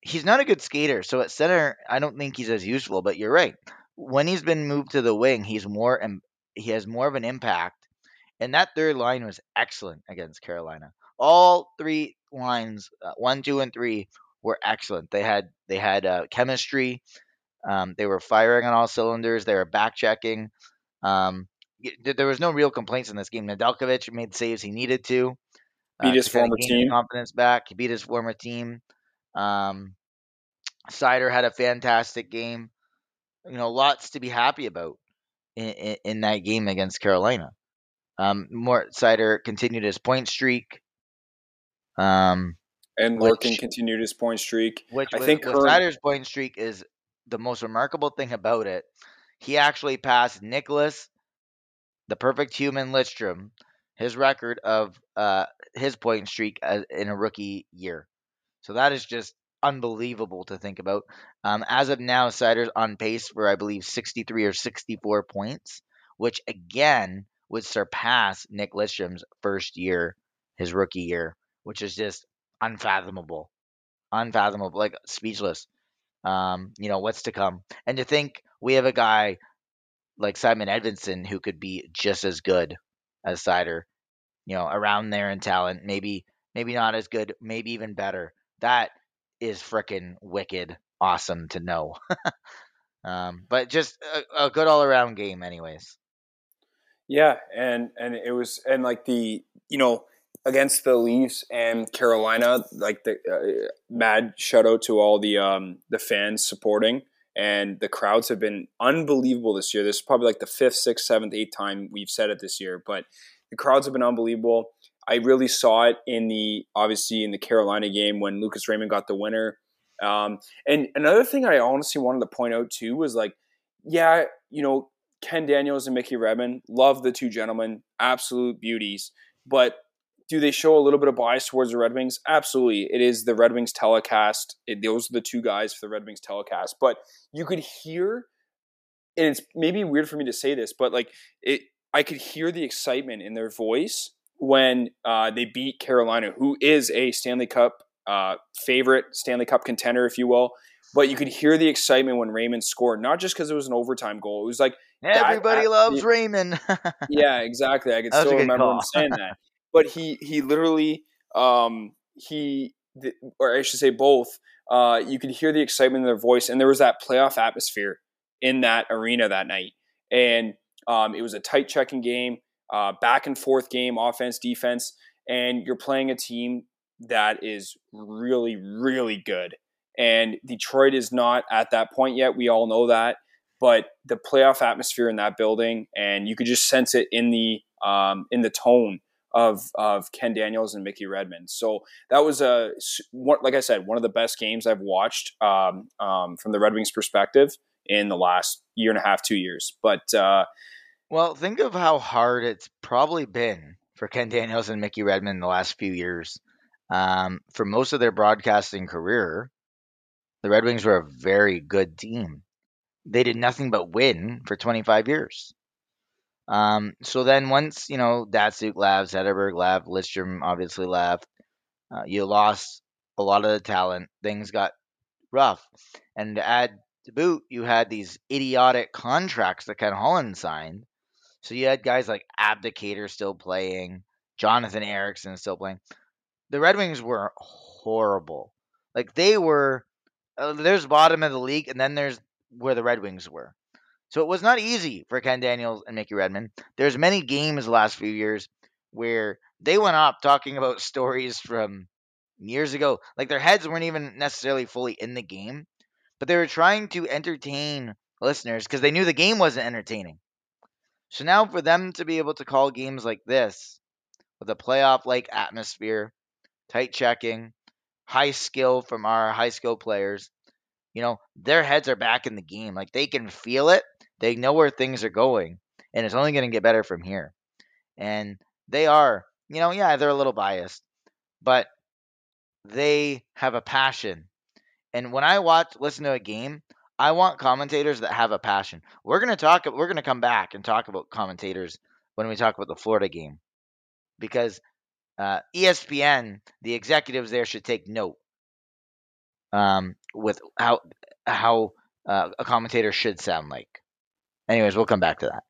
He's not a good skater, so at center, I don't think he's as useful. But you're right. When he's been moved to the wing, he's more and he has more of an impact. And that third line was excellent against Carolina. All three lines, uh, one, two, and three, were excellent. They had they had uh, chemistry. Um, they were firing on all cylinders. They were back checking. Um, there was no real complaints in this game. Nedeljkovic made saves he needed to. Beat his to kinda former team. confidence back. He beat his former team. Um, Seider had a fantastic game. You know, lots to be happy about in, in, in that game against Carolina. Um, more Seider continued his point streak. Um, and which- Larkin continued his point streak. which I with, think with Seider's point streak is the most remarkable thing about it. He actually passed Nicklas, the perfect human Lidstrom, his record of uh, his point streak as, in a rookie year. So that is just unbelievable to think about. Um, as of now, Seider's on pace for I believe 63 or 64 points, which again would surpass Nick Lidstrom's first year, his rookie year, which is just unfathomable unfathomable, like speechless. Um, you know what's to come, and to think we have a guy like Simon Edvinsson who could be just as good as Seider, you know, around there in talent, maybe maybe not as good, maybe even better. That is freaking wicked awesome to know. um, but just a, a good all around game, anyways. Yeah, and and it was and like the you know against the Leafs and Carolina, like the uh, mad shout out to all the um the fans supporting and the crowds have been unbelievable this year. This is probably like the fifth, sixth, seventh, eighth time we've said it this year, but the crowds have been unbelievable. I really saw it in the obviously in the Carolina game when Lucas Raymond got the winner. Um, and another thing I honestly wanted to point out too was like, yeah, you know, Ken Daniels and Mickey Redmond, love the two gentlemen, absolute beauties. But do they show a little bit of bias towards the Red Wings? Absolutely. It is the Red Wings telecast. It, those are the two guys for the Red Wings telecast. But you could hear, and it's maybe weird for me to say this, but like it, I could hear the excitement in their voice when uh, they beat Carolina, who is a Stanley Cup uh, favorite, Stanley Cup contender, if you will. But you could hear the excitement when Raymond scored, not just because it was an overtime goal. It was like Everybody that- loves Raymond. yeah, exactly. I can That was a still remember him saying that. But he he literally um he or I should say both. Uh, you could hear the excitement in their voice, and there was that playoff atmosphere in that arena that night. And Um, it was a tight checking game, uh, back and forth game, offense, defense, and you're playing a team that is really, really good. And Detroit is not at that point yet. We all know that. But the playoff atmosphere in that building, and you could just sense it in the um, in the tone of of Ken Daniels and Mickey Redmond. So that was a like I said, one of the best games I've watched um, um, from the Red Wings perspective in the last year and a half, two years. But uh, well, think of how hard it's probably been for Ken Daniels and Mickey Redmond in the last few years. Um, for most of their broadcasting career, the Red Wings were a very good team. They did nothing but win for 25 years. Um, so then once, you know, Datsyuk left, Zetterberg left, Lidstrom obviously left, uh, you lost a lot of the talent. Things got rough. And to add to boot, you had these idiotic contracts that Ken Holland signed. So you had guys like Abdelkader still playing, Jonathan Ericsson still playing. The Red Wings were horrible. Like they were, uh, there's bottom of the league, and then there's where the Red Wings were. So it was not easy for Ken Daniels and Mickey Redmond. There's many games the last few years where they went up talking about stories from years ago. Like their heads weren't even necessarily fully in the game, but they were trying to entertain listeners because they knew the game wasn't entertaining. So now for them to be able to call games like this with a playoff like atmosphere, tight checking, high skill from our high skill players, you know, their heads are back in the game. Like they can feel it they know where things are going, and it's only going to get better from here. And they are, you know, yeah, they're a little biased, but they have a passion. And when I watch, listen to a game, I want commentators that have a passion. We're going to talk, we're going to come back and talk about commentators when we talk about the Florida game because uh, ESPN, the executives there should take note um, with how how uh, a commentator should sound like. Anyways, we'll come back to that.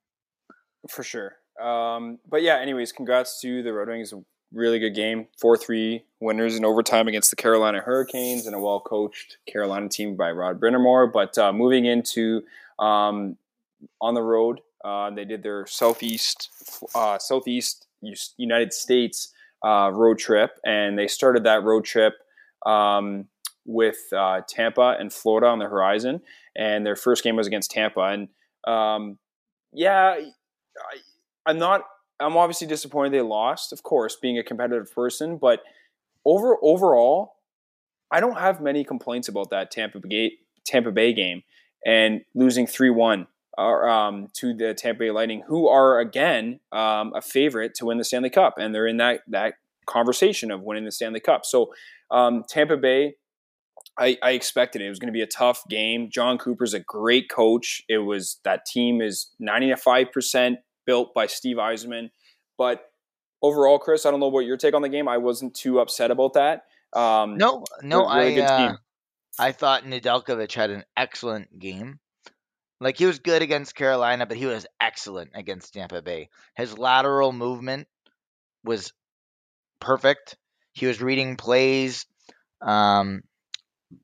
For sure. Um, but yeah, anyways, congrats to the Red Wings. Really good game. 4 3 winners in overtime against the Carolina Hurricanes and a well coached Carolina team by Rod Brind'Amour. But uh, moving into um, on the road, uh, they did their Southeast, uh, Southeast United States uh, road trip, and they started that road trip um, with uh, Tampa and Florida on the horizon. And their first game was against Tampa. And um, yeah, I, I'm not. I'm obviously disappointed they lost, of course, being a competitive person. But over overall, I don't have many complaints about that Tampa Bay Tampa Bay game and losing three one um, to the Tampa Bay Lightning, who are again um, a favorite to win the Stanley Cup, and they're in that that conversation of winning the Stanley Cup. So um, Tampa Bay I, I expected it. It was going to be a tough game. Jon Cooper's a great coach. It was that team is 95% built by Steve Yzerman. But overall, Chris, I don't know what your take on the game. I wasn't too upset about that. Um, no, no, really I uh, I thought Nedeljkovic had an excellent game. Like he was good against Carolina, but he was excellent against Tampa Bay. His lateral movement was perfect. He was reading plays. Um,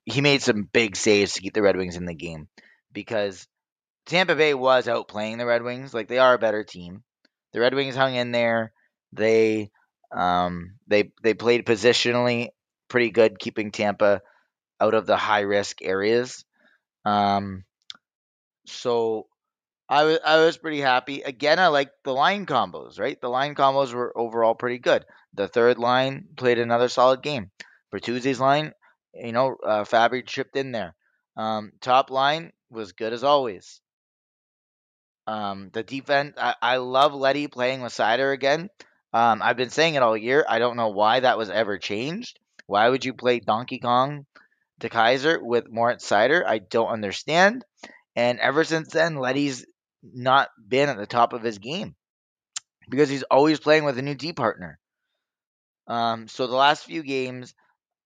he made some big saves to keep the Red Wings in the game because Tampa Bay was outplaying the Red Wings. Like they are a better team. The Red Wings hung in there. They um, they they played positionally pretty good, keeping Tampa out of the high risk areas. Um, so I was I was pretty happy. Again, I like the line combos. Right, the line combos were overall pretty good. The third line played another solid game. Bertuzzi's line you know, uh, Fabbri chipped in there. Um, top line was good as always. Um, the defense, I, I love Leddy playing with Seider again. Um, I've been saying it all year. I don't know why that was ever changed. Why would you play Donkey Kong DeKeyser with Moritz Seider? I don't understand. And ever since then, Leddy's not been at the top of his game because he's always playing with a new D partner. Um, so the last few games,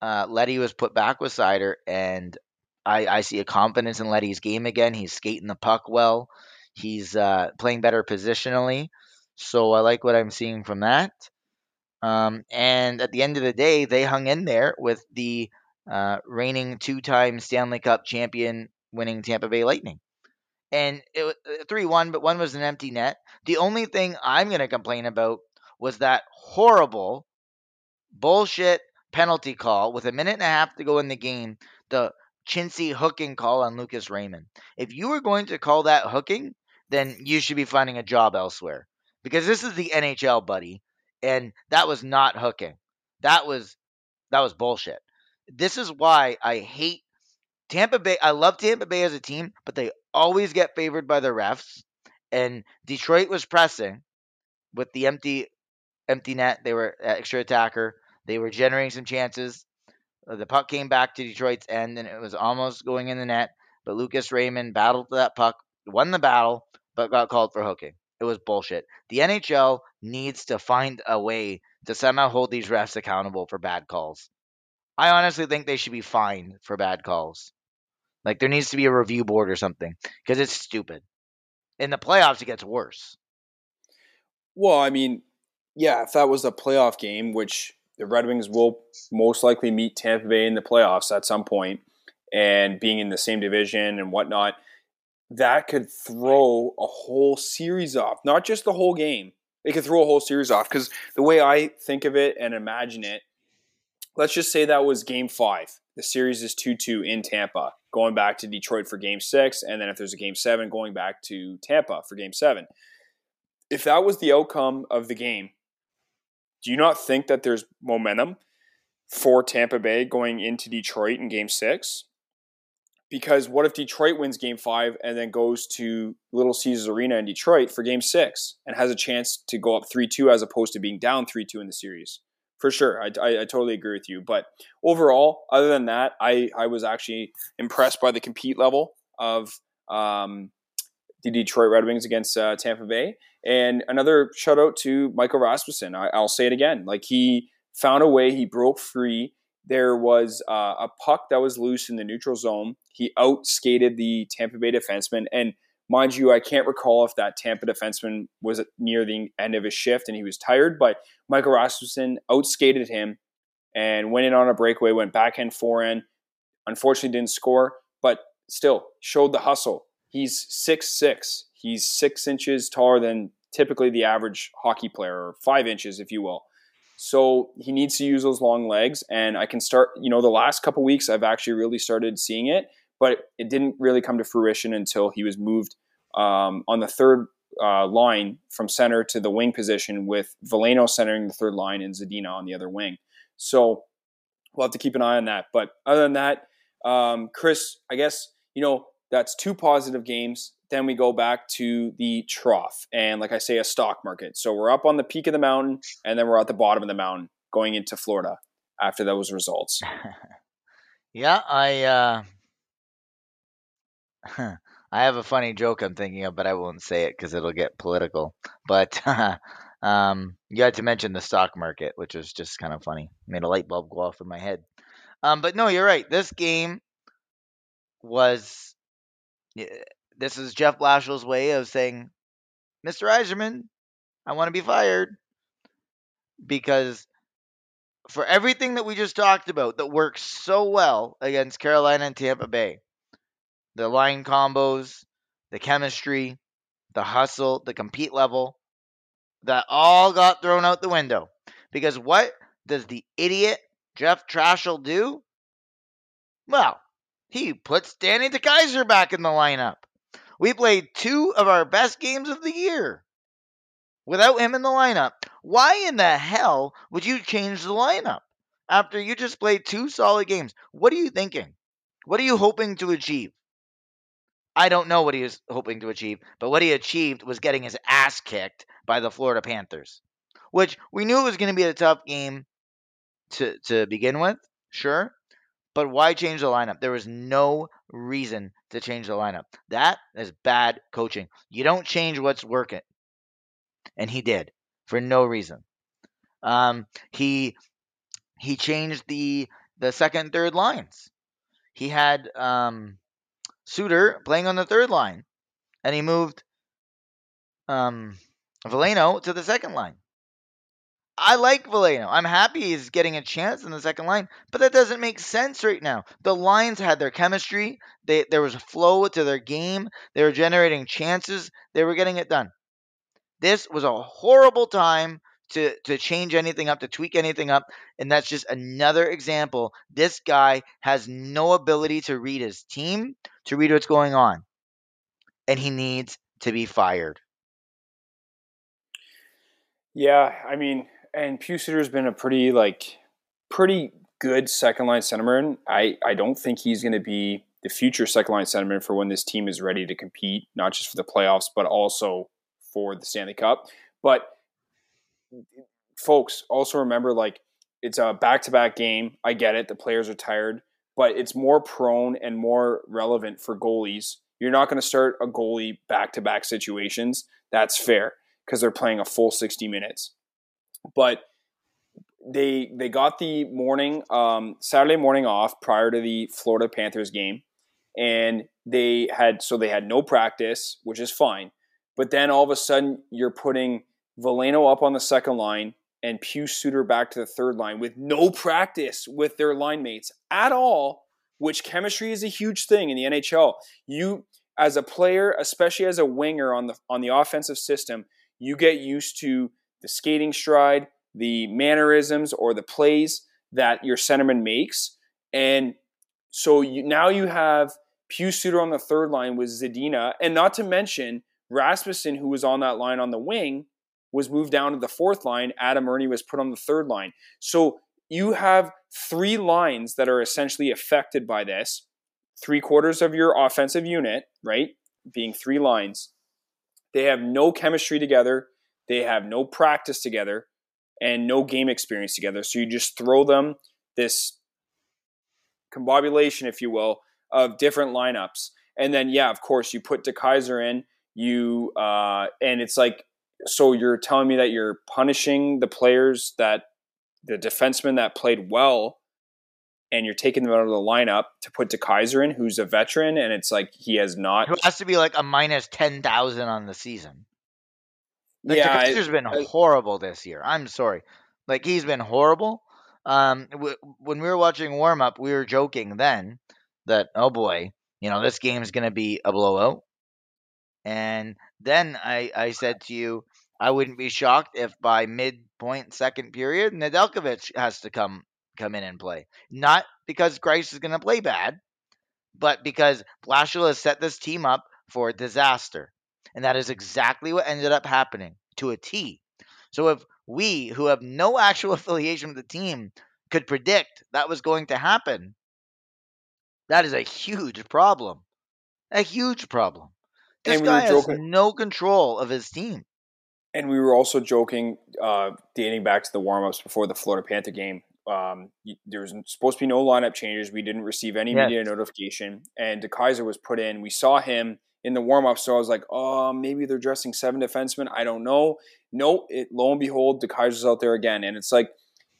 uh, Leddy was put back with Seider, and I, I see a confidence in Leddy's game again. He's skating the puck well. He's uh, playing better positionally. So I like what I'm seeing from that. Um, and at the end of the day, they hung in there with the uh, reigning two time Stanley Cup champion winning Tampa Bay Lightning. and it was uh, three one, but one was an empty net. The only thing I'm going to complain about was that horrible bullshit penalty call with a minute and a half to go in the game. The chintzy hooking call on Lucas Raymond. If you were going to call that hooking, then you should be finding a job elsewhere because this is the NHL, buddy, and that was not hooking. That was that was bullshit. This is why I hate Tampa Bay. I love Tampa Bay as a team, but they always get favored by the refs. And Detroit was pressing with the empty empty net. They were uh, extra attacker. They were generating some chances. Uh, the puck came back to Detroit's end, and it was almost going in the net. But Lucas Raymond battled for that puck, won the battle, but got called for hooking. It was bullshit. The NHL needs to find a way to somehow hold these refs accountable for bad calls. I honestly think they should be fined for bad calls. Like there needs to be a review board or something because it's stupid. In the playoffs, it gets worse. Well, I mean, yeah, if that was a playoff game, which the Red Wings will most likely meet Tampa Bay in the playoffs at some point, and being in the same division and whatnot, that could throw a whole series off. Not just the whole game. It could throw a whole series off because the way I think of it and imagine it, let's just say that was game five. The series is 2 2 in Tampa, going back to Detroit for game six. And then if there's a game seven, going back to Tampa for game seven. If that was the outcome of the game, do you not think that there's momentum for Tampa Bay going into Detroit in game six? Because what if Detroit wins game five and then goes to Little Caesars Arena in Detroit for game six and has a chance to go up 3 2 as opposed to being down 3 2 in the series? For sure. I, I, I, totally agree with you. But overall, other than that, I, I was actually impressed by the compete level of um, the Detroit Red Wings against uh, Tampa Bay. And another shout out to Michael Rasmussen. I, will say it again. Like he found a way, he broke free. There was uh, a puck that was loose in the neutral zone. He outskated the Tampa Bay defenseman. And mind you, I can't recall if that Tampa defenseman was near the end of his shift and he was tired, but Michael Rasmussen outskated him and went in on a breakaway, went backhand forehand. Unfortunately, didn't score, but still showed the hustle. He's six six. He's six inches taller than typically the average hockey player, or five inches, if you will. So he needs to use those long legs. And I can start, you know, the last couple weeks I've actually really started seeing it, but it didn't really come to fruition until he was moved um, on the third uh, line from center to the wing position with Veleno centering the third line and Zadina on the other wing. So we'll have to keep an eye on that. But other than that, um, Chris, I guess, you know, that's two positive games. Then we go back to the trough and, like I say, a stock market. So we're up on the peak of the mountain, and then we're at the bottom of the mountain going into Florida after those results. yeah, I uh, I have a funny joke I'm thinking of, but I won't say it because it'll get political. But um, you had to mention the stock market, which was just kind of funny. Made a light bulb go off in my head. Um, but no, you're right. This game was this is Jeff Blashill's way of saying, Mr. Yzerman, I want to be fired. Because for everything that we just talked about that works so well against Carolina and Tampa Bay, the line combos, the chemistry, the hustle, the compete level, that all got thrown out the window. Because what does the idiot Jeff Trashel do? Well, he puts Danny DeKeyser back in the lineup. We played two of our best games of the year without him in the lineup. Why in the hell would you change the lineup after you just played two solid games? What are you thinking? What are you hoping to achieve? I don't know what he was hoping to achieve, but what he achieved was getting his ass kicked by the Florida Panthers, which we knew was going to be a tough game to, to begin with, sure. But why change the lineup? There was no reason to change the lineup. That is bad coaching. You don't change what's working. And he did for no reason. Um, he he changed the the second third lines. He had um, Suter playing on the third line, and he moved um, Veleno to the second line. I like Veleno. I'm happy he's getting a chance in the second line, but that doesn't make sense right now. The lines had their chemistry. They, there was a flow to their game. They were generating chances. They were getting it done. This was a horrible time to, to change anything up, to tweak anything up. And that's just another example. This guy has no ability to read his team, to read what's going on. And he needs to be fired. Yeah, I mean, and Pius Suter's been a pretty like pretty good second line centerman. I I don't think he's going to be the future second line centerman for when this team is ready to compete, not just for the playoffs, but also for the Stanley Cup. But folks, also remember like it's a back to back game. I get it. The players are tired, but it's more prone and more relevant for goalies. You're not going to start a goalie back to back situations. That's fair because they're playing a full 60 minutes. But they they got the morning um, Saturday morning off prior to the Florida Panthers game, and they had so they had no practice, which is fine. But then all of a sudden, you're putting Veleno up on the second line and Pius Suter back to the third line with no practice with their line mates at all, which chemistry is a huge thing in the NHL. You as a player, especially as a winger on the on the offensive system, you get used to the skating stride, the mannerisms, or the plays that your centerman makes. And so you, now you have Pew Suter on the third line with Zadina, and not to mention Rasmussen, who was on that line on the wing, was moved down to the fourth line. Adam Erne was put on the third line. So you have three lines that are essentially affected by this. Three quarters of your offensive unit, right, being three lines. They have no chemistry together. They have no practice together and no game experience together. So you just throw them this combobulation, if you will, of different lineups. And then, yeah, of course, you put DeKeyser in. You uh, and it's like, so you're telling me that you're punishing the players that the defensemen that played well, and you're taking them out of the lineup to put DeKeyser in, who's a veteran, and it's like he has not. Who has to be like a minus ten thousand on the season. Like, yeah, has been I, horrible this year. I'm sorry. Like he's been horrible. Um, w- when we were watching warm up, we were joking then that oh boy, you know this game is going to be a blowout. And then I I said to you, I wouldn't be shocked if by midpoint second period, Nedeljkovic has to come come in and play. Not because Greiss is going to play bad, but because Blashill has set this team up for disaster. And that is exactly what ended up happening to a T. So if we, who have no actual affiliation with the team, could predict that was going to happen, that is a huge problem. A huge problem. This guy has no control of his team. And we were also joking, uh, dating back to the warmups before the Florida Panther game. Um, there was supposed to be no lineup changes. We didn't receive any yes. media notification, and DeKeyser was put in. We saw him in the warm up. So I was like, oh, maybe they're dressing seven defensemen. I don't know. No, it, lo and behold, DeKeyser's out there again. And it's like,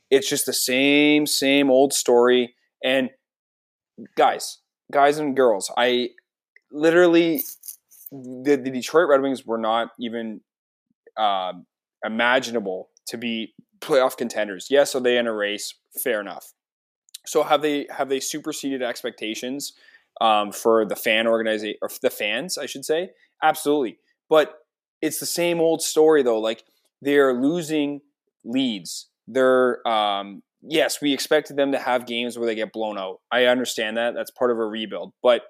it's just the same, same old story. And guys, guys and girls, I literally, the, the Detroit Red Wings were not even uh, imaginable to be playoff contenders. Yes, are they in a race? Fair enough. So have they have they superseded expectations? Um, for the fan organization or the fans, I should say. Absolutely, but it's the same old story though. Like they're losing leads. They're um, yes, we expected them to have games where they get blown out. I understand that. That's part of a rebuild. But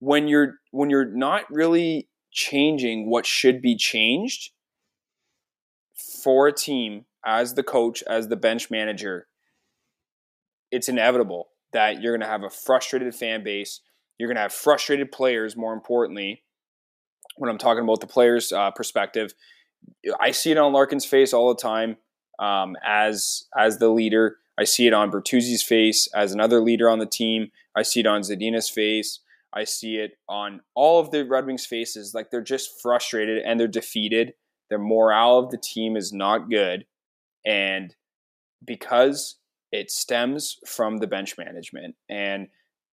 when you're when you're not really changing what should be changed for a team as the coach, as the bench manager, it's inevitable that you're going to have a frustrated fan base. You're going to have frustrated players, more importantly, when I'm talking about the players' uh, perspective. I see it on Larkin's face all the time um, as as the leader. I see it on Bertuzzi's face as another leader on the team. I see it on Zadina's face. I see it on all of the Red Wings faces. Like they're just frustrated and they're defeated. Their morale of the team is not good. And because it stems from the bench management. And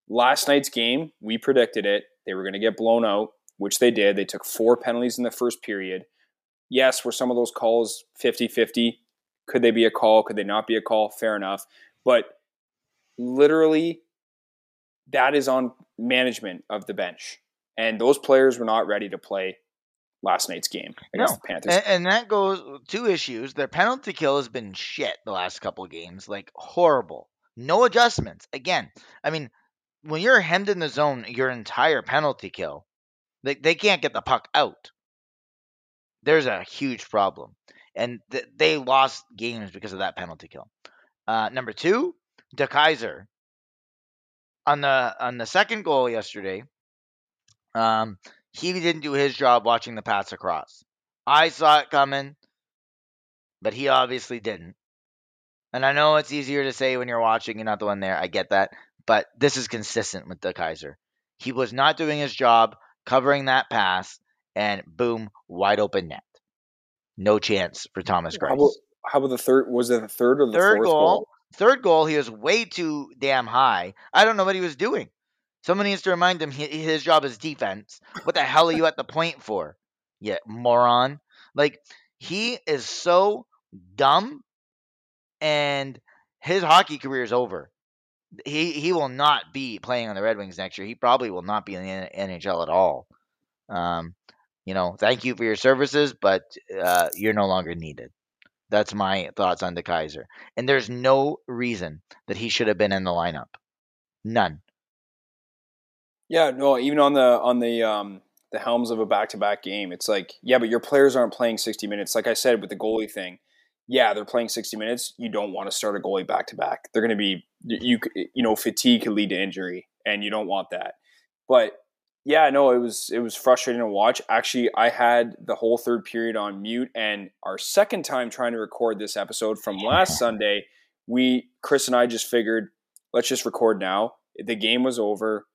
Last night's game, we predicted it. They were going to get blown out, which they did. They took four penalties in the first period. Yes, were some of those calls 50 50? Could they be a call? Could they not be a call? Fair enough. But literally, that is on management of the bench. And those players were not ready to play last night's game against No. the Panthers. And, and that goes two issues. Their penalty kill has been shit the last couple of games, like horrible. No adjustments. Again, I mean, when you're hemmed in the zone, your entire penalty kill, they they can't get the puck out. There's a huge problem, and th- they lost games because of that penalty kill. Uh, number two, DeKeyser on the on the second goal yesterday. Um, he didn't do his job watching the pass across. I saw it coming, but he obviously didn't. And I know it's easier to say when you're watching, you're not the one there. I get that. But this is consistent with DeKeyser. He was not doing his job covering that pass, and boom, wide open net. No chance for Thomas Greiss. How about, how about the third? Was it the third or the Third fourth goal, third goal, he was way too damn high. I don't know what he was doing. Someone needs to remind him he, his job is defense. What the hell are you at the point for? You moron. Like, he is so dumb, and his hockey career is over. He he will not be playing on the Red Wings next year. He probably will not be in the NHL at all. Um, you know, thank you for your services, but uh, you're no longer needed. That's my thoughts on DeKeyser. And there's no reason that he should have been in the lineup. None. Yeah, no, even on the on the um the helms of a back to back game, it's like, yeah, but your players aren't playing sixty minutes. Like I said with the goalie thing, yeah, they're playing sixty minutes. You don't want to start a goalie back to back. They're going to be you you know fatigue could lead to injury, and you don't want that. But yeah, no, it was it was frustrating to watch. Actually, I had the whole third period on mute, and our second time trying to record this episode from last Sunday, we Chris and I just figured let's just record now. The game was over.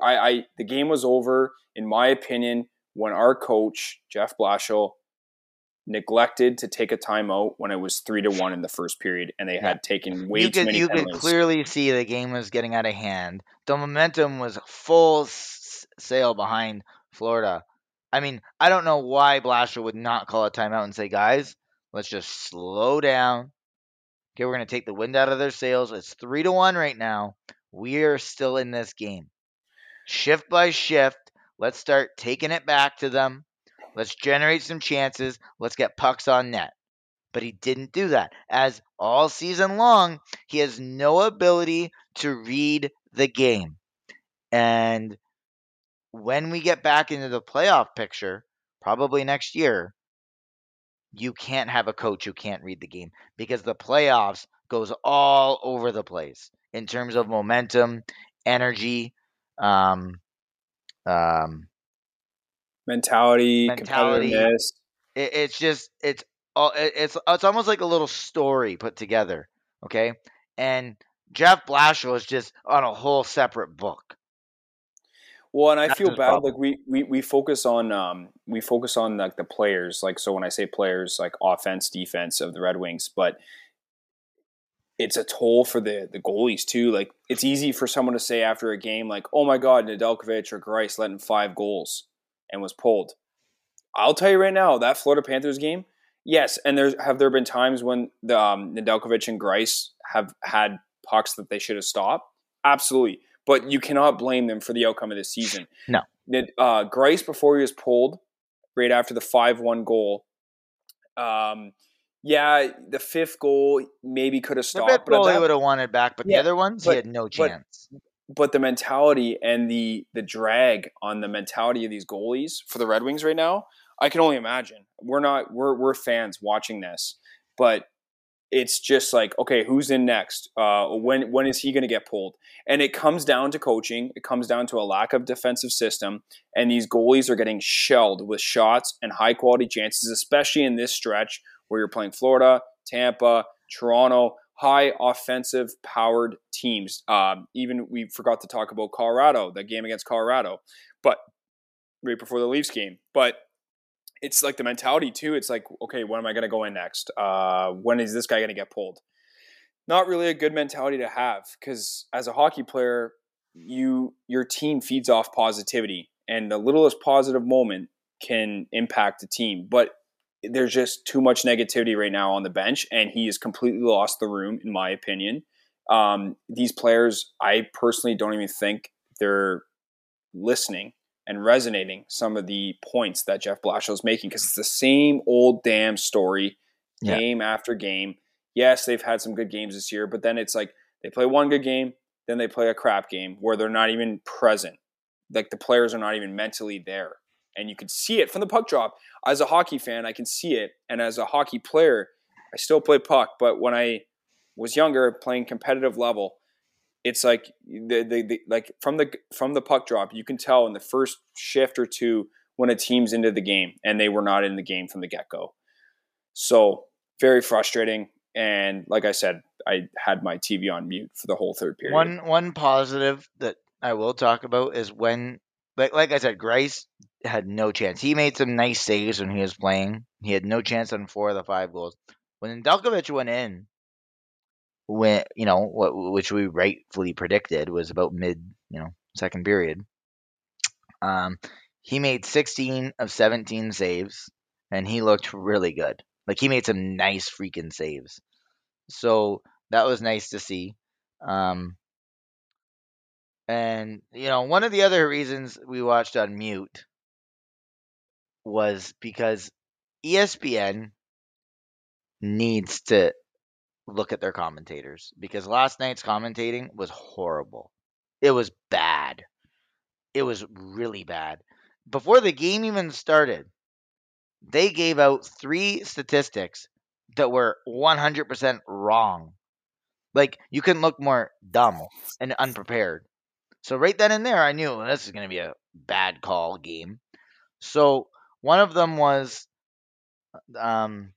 I, I the game was over in my opinion when our coach Jeff Blashill neglected to take a timeout when it was three to one in the first period, and they Yeah. had taken way you too could many you could clearly see the game was getting out of hand. The momentum was full s- sail behind Florida. I mean, I don't know why Blasher would not call a timeout and say, "Guys, let's just slow down. Okay, we're gonna take the wind out of their sails. It's three to one right now. We are still in this game. Shift by shift, let's start taking it back to them. Let's generate some chances. Let's get pucks on net." But he didn't do that. As all season long, he has no ability to read the game. And when we get back into the playoff picture, probably next year, you can't have a coach who can't read the game because the playoffs goes all over the place in terms of momentum, energy, um, um, mentality, Mentality. competitiveness. it, it's just it's all it's it's almost like a little story put together okay and jeff blashill is just on a whole separate book Well, and I That's feel bad. problem. Like we, we we focus on um we focus on like the players. Like so, when I say players, like offense, defense of the Red Wings, but it's a toll for the the goalies too. Like it's easy for someone to say after a game, like, "Oh my God, Nedeljkovic or Greiss let in five goals and was pulled." I'll tell you right now, that Florida Panthers game, yes, and there's have there been times when the um, Nedeljkovic and Greiss have had pucks that they should have stopped? Absolutely, but you cannot blame them for the outcome of this season. No. Uh, Greiss before he was pulled, right after the five one goal. Um, yeah, the fifth goal maybe could have stopped. the fifth goal he would have wanted back but the other ones but- he had no chance but the mentality and the the drag on the mentality of these goalies for the Red Wings right now, I can only imagine. We're not we're we're fans watching this, but it's just like okay, who's in next? Uh, when when is he going to get pulled? And it comes down to coaching. It comes down to a lack of defensive system, and these goalies are getting shelled with shots and high quality chances, especially in this stretch where you're playing Florida, Tampa, Toronto, high offensive powered teams. Um, even we forgot to talk about Colorado, the game against Colorado, but right before the Leafs game. But it's like the mentality too. It's like, okay, when am I going to go in next? Uh, when is this guy going to get pulled? Not really a good mentality to have because as a hockey player, you your team feeds off positivity, and the littlest positive moment can impact the team. But there's just too much negativity right now on the bench, and he has completely lost the room, in my opinion. Um, these players, I personally don't even think they're listening and resonating some of the points that Jeff Blashill is making because it's the same old damn story, Yeah. game after game. Yes, they've had some good games this year, but then it's like they play one good game, then they play a crap game where they're not even present. Like the players are not even mentally there. And you can see it from the puck drop. As a hockey fan, I can see it. And as a hockey player, I still play puck. But when I was younger, playing competitive level, it's like the, the, the like from the from the puck drop, you can tell in the first shift or two when a team's into the game and they were not in the game from the get go. So very frustrating. And like I said, I had my TV on mute for the whole third period. One one positive that I will talk about is when like like I said, Greiss had no chance. He made some nice saves when he was playing. He had no chance on four of the five goals. When Delkovich went in, when you know what which we rightfully predicted was about mid you know second period. Um, he made 16 of 17 saves, and he looked really good. Like he made some nice freaking saves. So that was nice to see. Um, and you know, one of the other reasons we watched on mute was because ESPN needs to look at their commentators because last night's commentating was horrible. It was bad. It was really bad. Before the game even started, they gave out three statistics that were 100% wrong. Like, you couldn't look more dumb and unprepared. So, right then and there, I knew this is going to be a bad call game. So, one of them was um,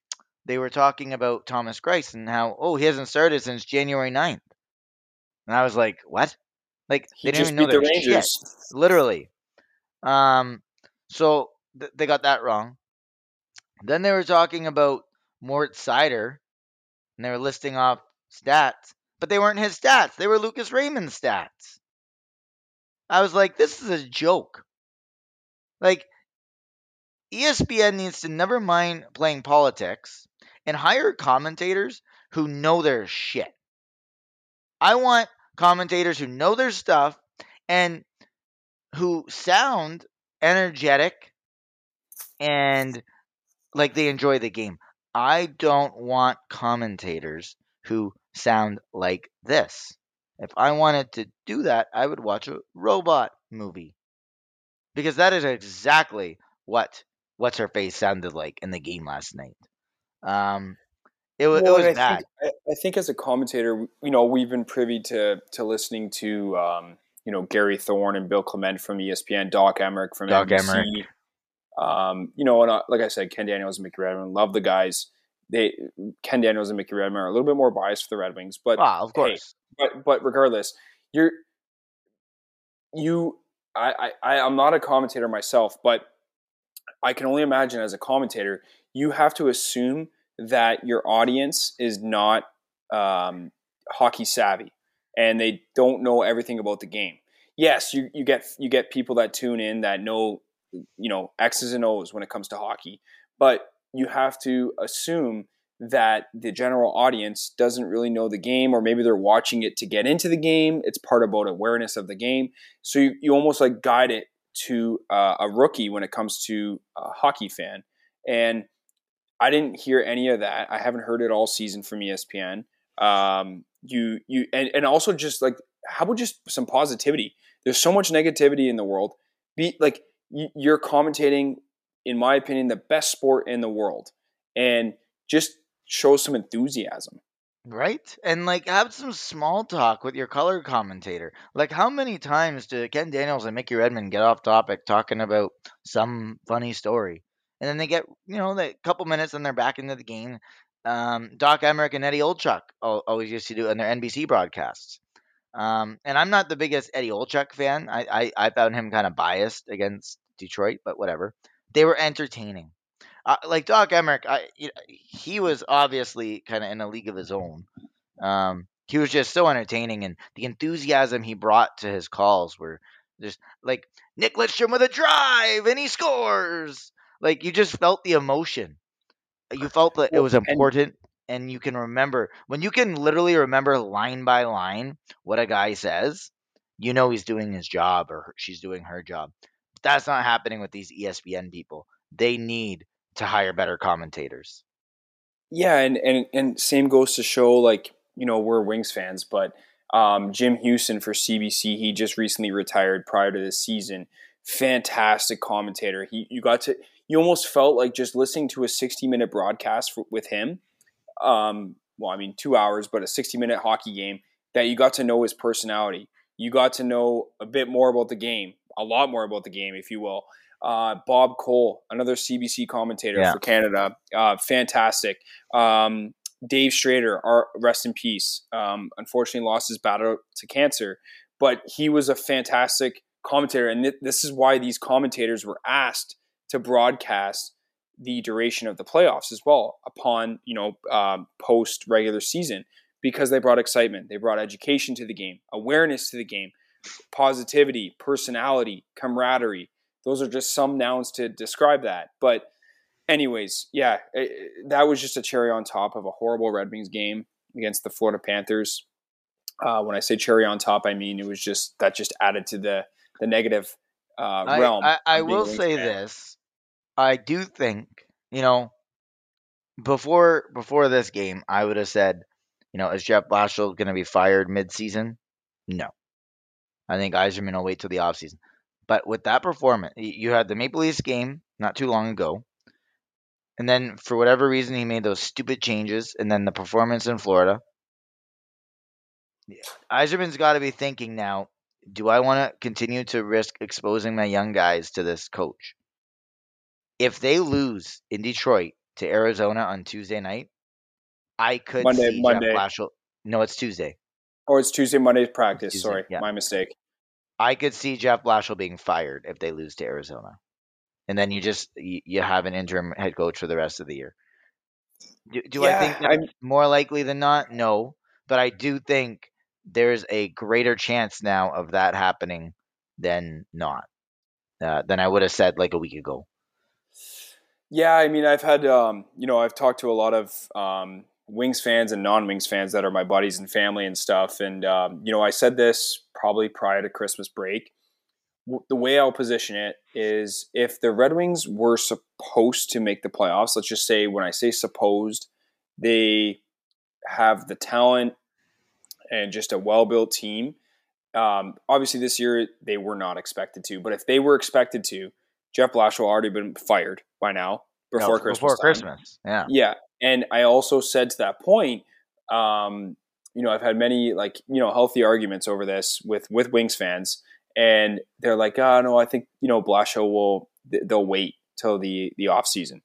they were talking about Thomas Greiss and how, oh, he hasn't started since January 9th. And I was like, what? Like, he they didn't even know the their shit Rangers. literally. Um, so th- they got that wrong. Then they were talking about Moritz Seider, and they were listing off stats, but they weren't his stats. They were Lucas Raymond's stats. I was like, this is a joke. Like, ESPN needs to never mind playing politics and hire commentators who know their shit. I want commentators who know their stuff and who sound energetic and like they enjoy the game. I don't want commentators who sound like this. If I wanted to do that, I would watch a robot movie. Because that is exactly what what's her face sounded like in the game last night. Um it, Well, it was I bad. think, I, I think as a commentator, you know, we've been privy to to listening to um, you know Gary Thorne and Bill Clement from ESPN, Doc Emrick from Doc NBC. Emrick. Um, you know, and uh, like I said, Ken Daniels and Mickey Redmond, love the guys. They Ken Daniels and Mickey Redmond are a little bit more biased for the Red Wings, but Ah, of hey, course. but but regardless, you're you. I, I I'm not a commentator myself, but I can only imagine as a commentator, you have to assume that your audience is not um, hockey savvy and they don't know everything about the game. Yes, you, you get you get people that tune in that know you know X's and O's when it comes to hockey, but you have to assume that the general audience doesn't really know the game or maybe they're watching it to get into the game it's part about awareness of the game so you, you almost like guide it to uh, a rookie when it comes to a hockey fan. And i didn't hear any of that. I haven't heard it all season from espn um, you you and, and also just like how about just some positivity? There's so much negativity in the world. Be like you, you're commentating in my opinion the best sport in the world. And just show some enthusiasm Right? And like have some small talk with your color commentator. Like how many times do Ken Daniels and Mickey Redmond get off topic talking about some funny story? And then they get, you know, a couple minutes and they're back into the game. Um, Doc Emrick and Eddie Olczyk always used to do in their NBC broadcasts. Um, and I'm not the biggest Eddie Olczyk fan. I, I, I found him kind of biased against Detroit, but whatever. They were entertaining. Uh, like Doc Emrick, I, he was obviously kind of in a league of his own. Um, he was just so entertaining, and the enthusiasm he brought to his calls were just like Nick Lidstrom with a drive, and he scores. Like you just felt the emotion. You felt that it was important, and, you can remember when you can literally remember line by line what a guy says. You know he's doing his job or she's doing her job. That's not happening with these ESPN people. They need to hire better commentators. Yeah, and and and same goes to show like you know we're Wings fans, but um, Jim Hughson for CBC, he just recently retired prior to this season. Fantastic commentator. He you got to you almost felt like just listening to a sixty minute broadcast with him. Um, well, I mean two hours, but a sixty minute hockey game that you got to know his personality. You got to know a bit more about the game, a lot more about the game, if you will. Uh, Bob Cole, another CBC commentator Yeah. for Canada, uh, fantastic. Um, Dave Strader, our, rest in peace. Um, unfortunately, lost his battle to cancer, but he was a fantastic commentator, and th- this is why these commentators were asked to broadcast the duration of the playoffs as well upon you know um, post regular season because they brought excitement, they brought education to the game, awareness to the game, positivity, personality, camaraderie. Those are just some nouns to describe that, but anyways, yeah, eh, that was just a cherry on top of a horrible Red Wings game against the Florida Panthers. Uh, when I say cherry on top, I mean it was just that just added to the the negative uh, I, realm. I, I will say fan. this. I do think, you know, before before this game, I would have said, you know, is Jeff Blashill going to be fired mid-season? No. I think Yzerman will wait till the offseason. But with that performance, you had the Maple Leafs game not too long ago. And then for whatever reason he made those stupid changes and then the performance in Florida. Yeah. Yzerman's got to be thinking now, do I want to continue to risk exposing my young guys to this coach? If they lose in Detroit to Arizona on Tuesday night, I could Monday- see Monday. Jeff. No, it's Tuesday. Or it's Tuesday, Monday's practice. Tuesday, Sorry, yeah. my mistake. I could see Jeff Blashill being fired if they lose to Arizona, and then you just you, have an interim head coach for the rest of the year. Do, do I Yeah, think I'm- more likely than not? No, but I do think there's a greater chance now of that happening than not. Uh, than I would have said like a week ago. Yeah, I mean, I've had, um, you know, I've talked to a lot of um, Wings fans and non-Wings fans that are my buddies and family and stuff. And, um, you know, I said this probably prior to Christmas break. W- The way I'll position it is if the Red Wings were supposed to make the playoffs, let's just say when I say supposed, they have the talent and just a well-built team. Um, obviously, this year they were not expected to, but if they were expected to, Jeff Blashill already been fired by now before No, Christmas. Before time. Christmas, yeah. Yeah, and I also said to that point, um, you know, I've had many like you know healthy arguments over this with with Wings fans, and they're like, oh no, I think you know Blashill will they'll wait till the the off season.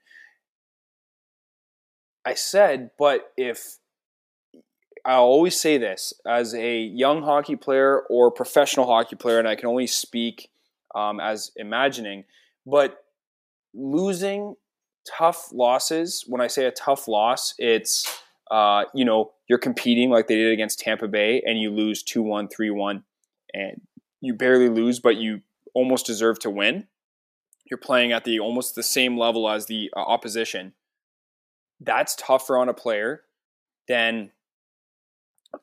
I said, but if I always say this as a young hockey player or professional hockey player, and I can only speak um, as imagining, but losing tough losses. When I say a tough loss, it's uh, you know you're competing like they did against Tampa Bay, and you lose 2-1, 3-1, and you barely lose, but you almost deserve to win. You're playing at the almost the same level as the uh, opposition. That's tougher on a player than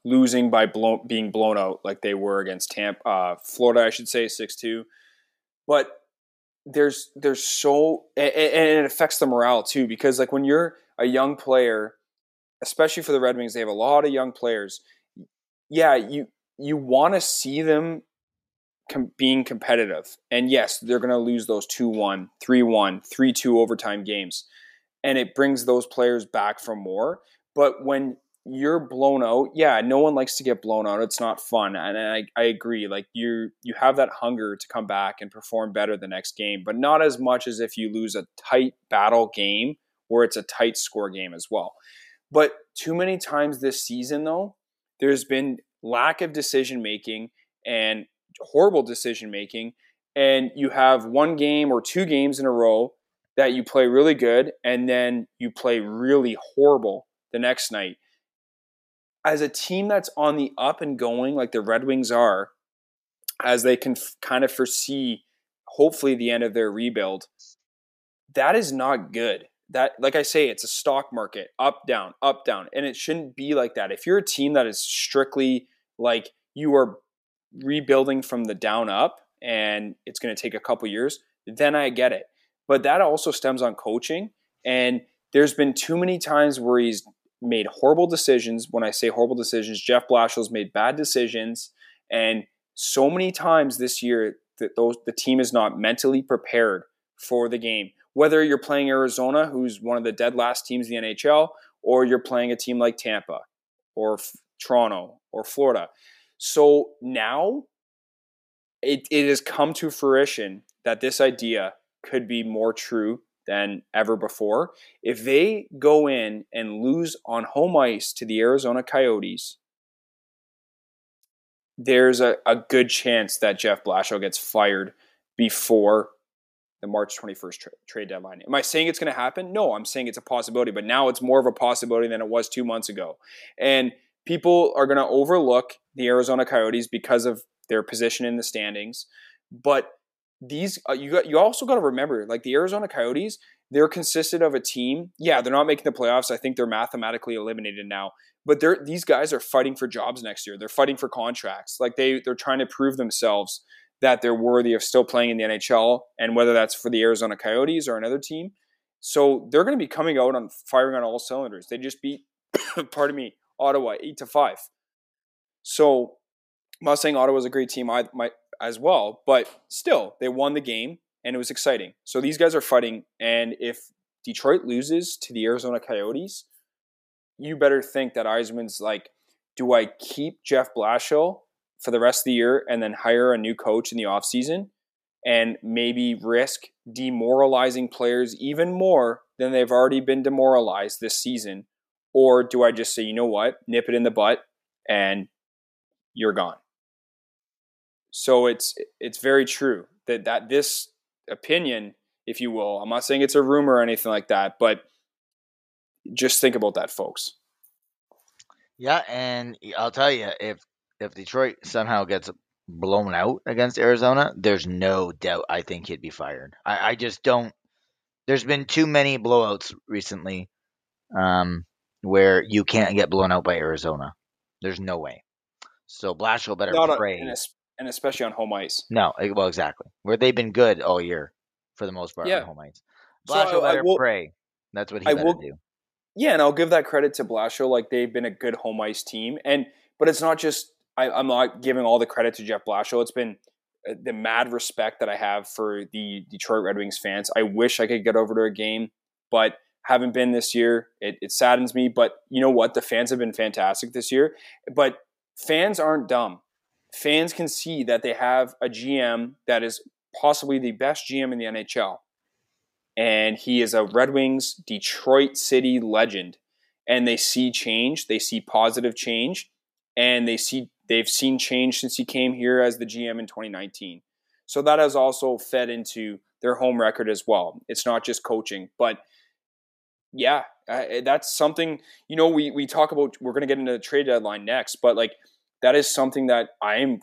losing by blow, being blown out like they were against Tampa, uh, Florida, I should say, six two. But there's there's so and, it affects the morale too because like when you're a young player, especially for the Red Wings, they have a lot of young players. Yeah, you you want to see them com- being competitive, and yes, they're going to lose those 2-1, 3-1, 3-2 overtime games, and it brings those players back for more. But when you're blown out, yeah, no one likes to get blown out. It's not fun, and I, I agree. Like you, you have that hunger to come back and perform better the next game, but not as much as if you lose a tight battle game where it's a tight score game as well. But too many times this season, though, there's been lack of decision making and horrible decision making, and you have one game or two games in a row that you play really good, and then you play really horrible the next night as a team that's on the up and going, like the Red Wings are, as they can f- kind of foresee, hopefully, the end of their rebuild, that is not good. that like I say, it's a stock market, up, down, up, down. And it shouldn't be like that. If you're a team that is strictly like you are rebuilding from the down up and it's going to take a couple years, then I get it. But that also stems on coaching. And there's been too many times where he's made horrible decisions. When I say horrible decisions, Jeff Blashill's made bad decisions. And so many times this year that those the team is not mentally prepared for the game. Whether you're playing Arizona, who's one of the dead last teams in the NHL, or you're playing a team like Tampa or F- Toronto or Florida. So now it, it has come to fruition that this idea could be more true than ever before. If they go in and lose on home ice to the Arizona Coyotes, there's a, a good chance that Jeff Blashill gets fired before the March 21st tra- trade deadline. Am I saying it's going to happen? No, I'm saying it's a possibility, but now it's more of a possibility than it was two months ago. And people are going to overlook the Arizona Coyotes because of their position in the standings. But these, uh, you got, you also got to remember, like the Arizona Coyotes, they're consisted of a team. Yeah, they're not making the playoffs. I think they're mathematically eliminated now. But they're these guys are fighting for jobs next year. They're fighting for contracts. Like they they're trying to prove themselves that they're worthy of still playing in the NHL, and whether that's for the Arizona Coyotes or another team. So they're going to be coming out on firing on all cylinders. They just beat, pardon me, Ottawa eight to five. So I'm not saying Ottawa's a great team I, my, as well, but still they won the game and it was exciting. So these guys are fighting, and if Detroit loses to the Arizona Coyotes, you better think that Yzerman's like, do I keep Jeff Blashill for the rest of the year and then hire a new coach in the offseason and maybe risk demoralizing players even more than they've already been demoralized this season? Or do I just say, you know what, nip it in the butt and you're gone? So it's it's very true that that this opinion, if you will, I'm not saying it's a rumor or anything like that, but just think about that, folks. Yeah, and I'll tell you, if if Detroit somehow gets blown out against Arizona, there's no doubt I think he'd be fired. I, I just don't. There's been too many blowouts recently, um, where you can't get blown out by Arizona. There's no way. So Blashill better pray, and, and, especially on home ice. No, eh, well, exactly. Where they've been good all year, for the most part, yeah. on home ice. So I, better I will, pray. That's what he I better will, do. Yeah, and I'll give that credit to Blashill. Like they've been a good home ice team, and but it's not just I, am not giving all the credit to Jeff Blashill. It's been uh, the mad respect that I have for the Detroit Red Wings fans. I wish I could get over to a game, but haven't been this year. It, it saddens me, but you know what? The fans have been fantastic this year. But fans aren't dumb. Fans can see that they have a GM that is possibly the best GM in the NHL. And he is a Red Wings Detroit City legend. And they see change, they see positive change, and they see they've seen change since he came here as the GM in 2019. So that has also fed into their home record as well. It's not just coaching, but yeah, that's something, you know, we, we talk about, we're going to get into the trade deadline next, but like that is something that I am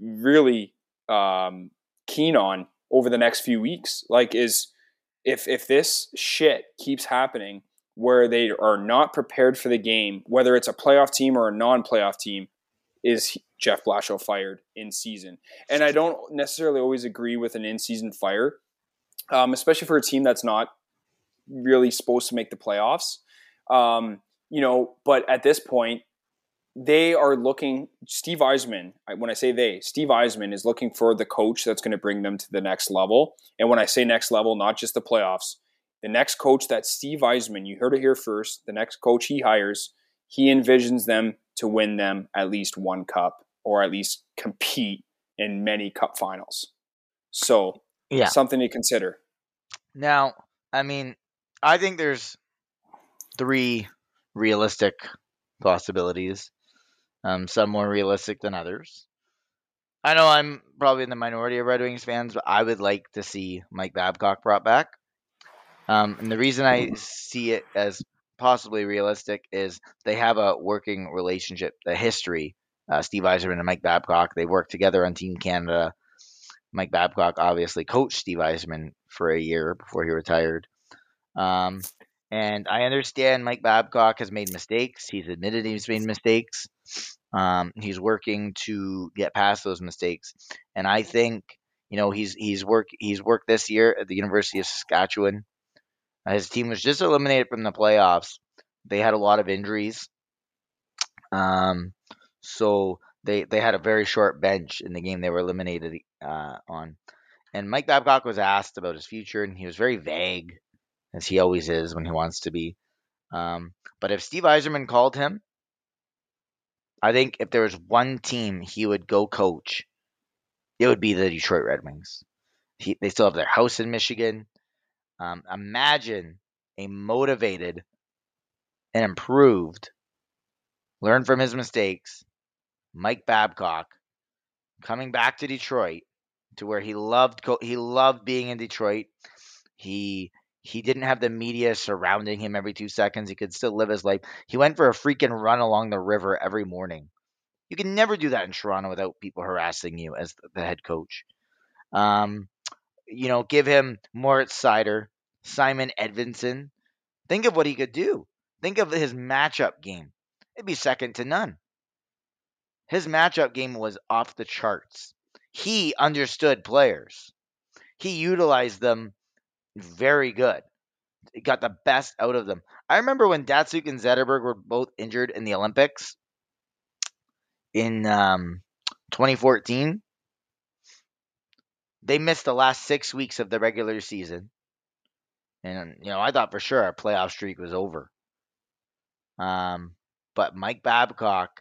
really um, keen on over the next few weeks. Like, is if, if this shit keeps happening where they are not prepared for the game, whether it's a playoff team or a non playoff team, is Jeff Blashill fired in season? And I don't necessarily always agree with an in season fire, um, especially for a team that's not really supposed to make the playoffs. Um, you know, but at this point, they are looking. Steve Yzerman, when I say they, Steve Yzerman is looking for the coach that's going to bring them to the next level. And when I say next level, not just the playoffs, the next coach that Steve Yzerman, you heard it here first, the next coach he hires, he envisions them to win them at least one cup or at least compete in many cup finals. So, yeah, something to consider. Now, I mean, I think there's three realistic possibilities. Um, some more realistic than others. I know I'm probably in the minority of Red Wings fans, but I would like to see Mike Babcock brought back. Um, and the reason I see it as possibly realistic is they have a working relationship, a history. Uh, Steve Yzerman and Mike Babcock, they worked together on Team Canada. Mike Babcock obviously coached Steve Yzerman for a year before he retired. Um, And I understand Mike Babcock has made mistakes. He's admitted he's made mistakes. Um, he's working to get past those mistakes, and I think you know he's he's worked he's worked this year at the University of Saskatchewan. Uh, his team was just eliminated from the playoffs. They had a lot of injuries, um, so they they had a very short bench in the game they were eliminated uh, on. And Mike Babcock was asked about his future, and he was very vague, as he always is when he wants to be. Um, but if Steve Yzerman called him, I think if there was one team he would go coach, it would be the Detroit Red Wings. He, they still have their house in Michigan. Um, imagine a motivated and improved, learn from his mistakes, Mike Babcock coming back to Detroit to where he loved co- he loved being in Detroit. He he didn't have the media surrounding him every two seconds. He could still live his life. He went for a freaking run along the river every morning. You can never do that in Toronto without people harassing you as the head coach. Um, you know, give him Moritz Seider, Simon Edvinsson. Think of what he could do. Think of his matchup game. It'd be second to none. His matchup game was off the charts. He understood players. He utilized them very good. He got the best out of them. I remember when Datsyuk and Zetterberg were both injured in the Olympics in um, 2014. They missed the last six weeks of the regular season. And, you know, I thought for sure our playoff streak was over. Um, but Mike Babcock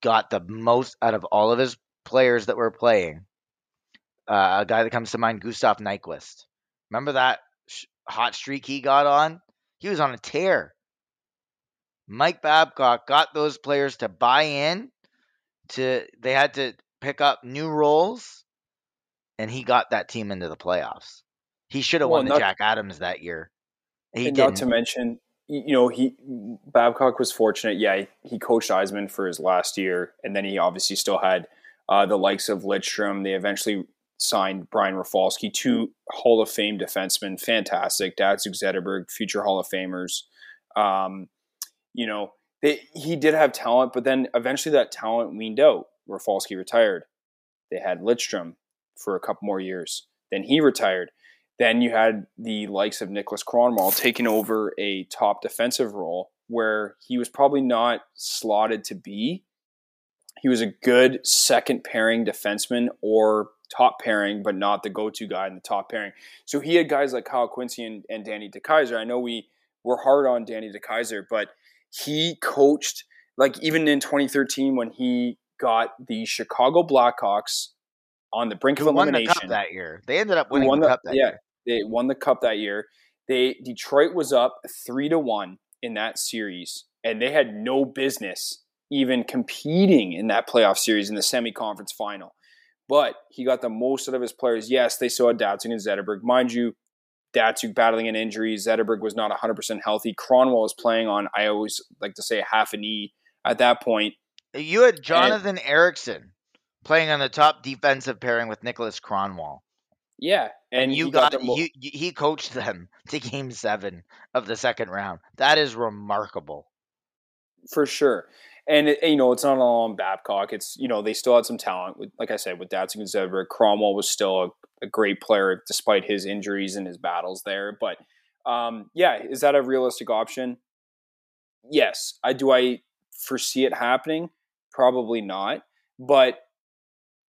got the most out of all of his players that were playing. Uh, a guy that comes to mind, Gustav Nyquist. Remember that sh- hot streak he got on? He was on a tear. Mike Babcock got those players to buy in to they had to pick up new roles and he got that team into the playoffs. He should have Well, won the not- Jack Adams that year. He and didn't. not to mention, you know, he Babcock was fortunate. Yeah, he, he coached Yzerman for his last year, and then he obviously still had uh, the likes of Lidstrom. They eventually signed Brian Rafalski, two Hall of Fame defensemen, fantastic. Datsyuk Zetterberg, future Hall of Famers. Um, you know, they, he did have talent, but then eventually that talent weaned out. Rafalski retired. They had Lidstrom for a couple more years. Then he retired. Then you had the likes of Nicholas Kronwall taking over a top defensive role where he was probably not slotted to be. He was a good second pairing defenseman or top pairing, but not the go to guy in the top pairing. So he had guys like Kyle Quincey and, and Danny DeKeyser. I know we were hard on Danny DeKeyser, but he coached, like even in 2013 when he got the Chicago Blackhawks on the brink of who won the elimination cup that year? They ended up winning the the- cup that yeah. year. they won the cup that year. They Detroit was up three to one in that series, and they had no business even competing in that playoff series in the semi-conference final. But he got the most out of his players. Yes, they had Datsyuk and Zetterberg. Mind you, Datsyuk battling an injury. Zetterberg was not 100% healthy. Kronwall was playing on, I always like to say, half a knee at that point. You had Jonathan Ericsson playing on the top defensive pairing with Nicholas Kronwall. Yeah. And, And you got, the mo- you- he coached them to game seven of the second round. That is remarkable. for sure. And you know, it's not all on Babcock. It's you know they still had some talent. With, like I said, with Datsyuk and Zetterberg, Kronwall was still a, a great player despite his injuries and his battles there. But um, yeah, is that a realistic option? Yes. I do. I foresee it happening. Probably not. But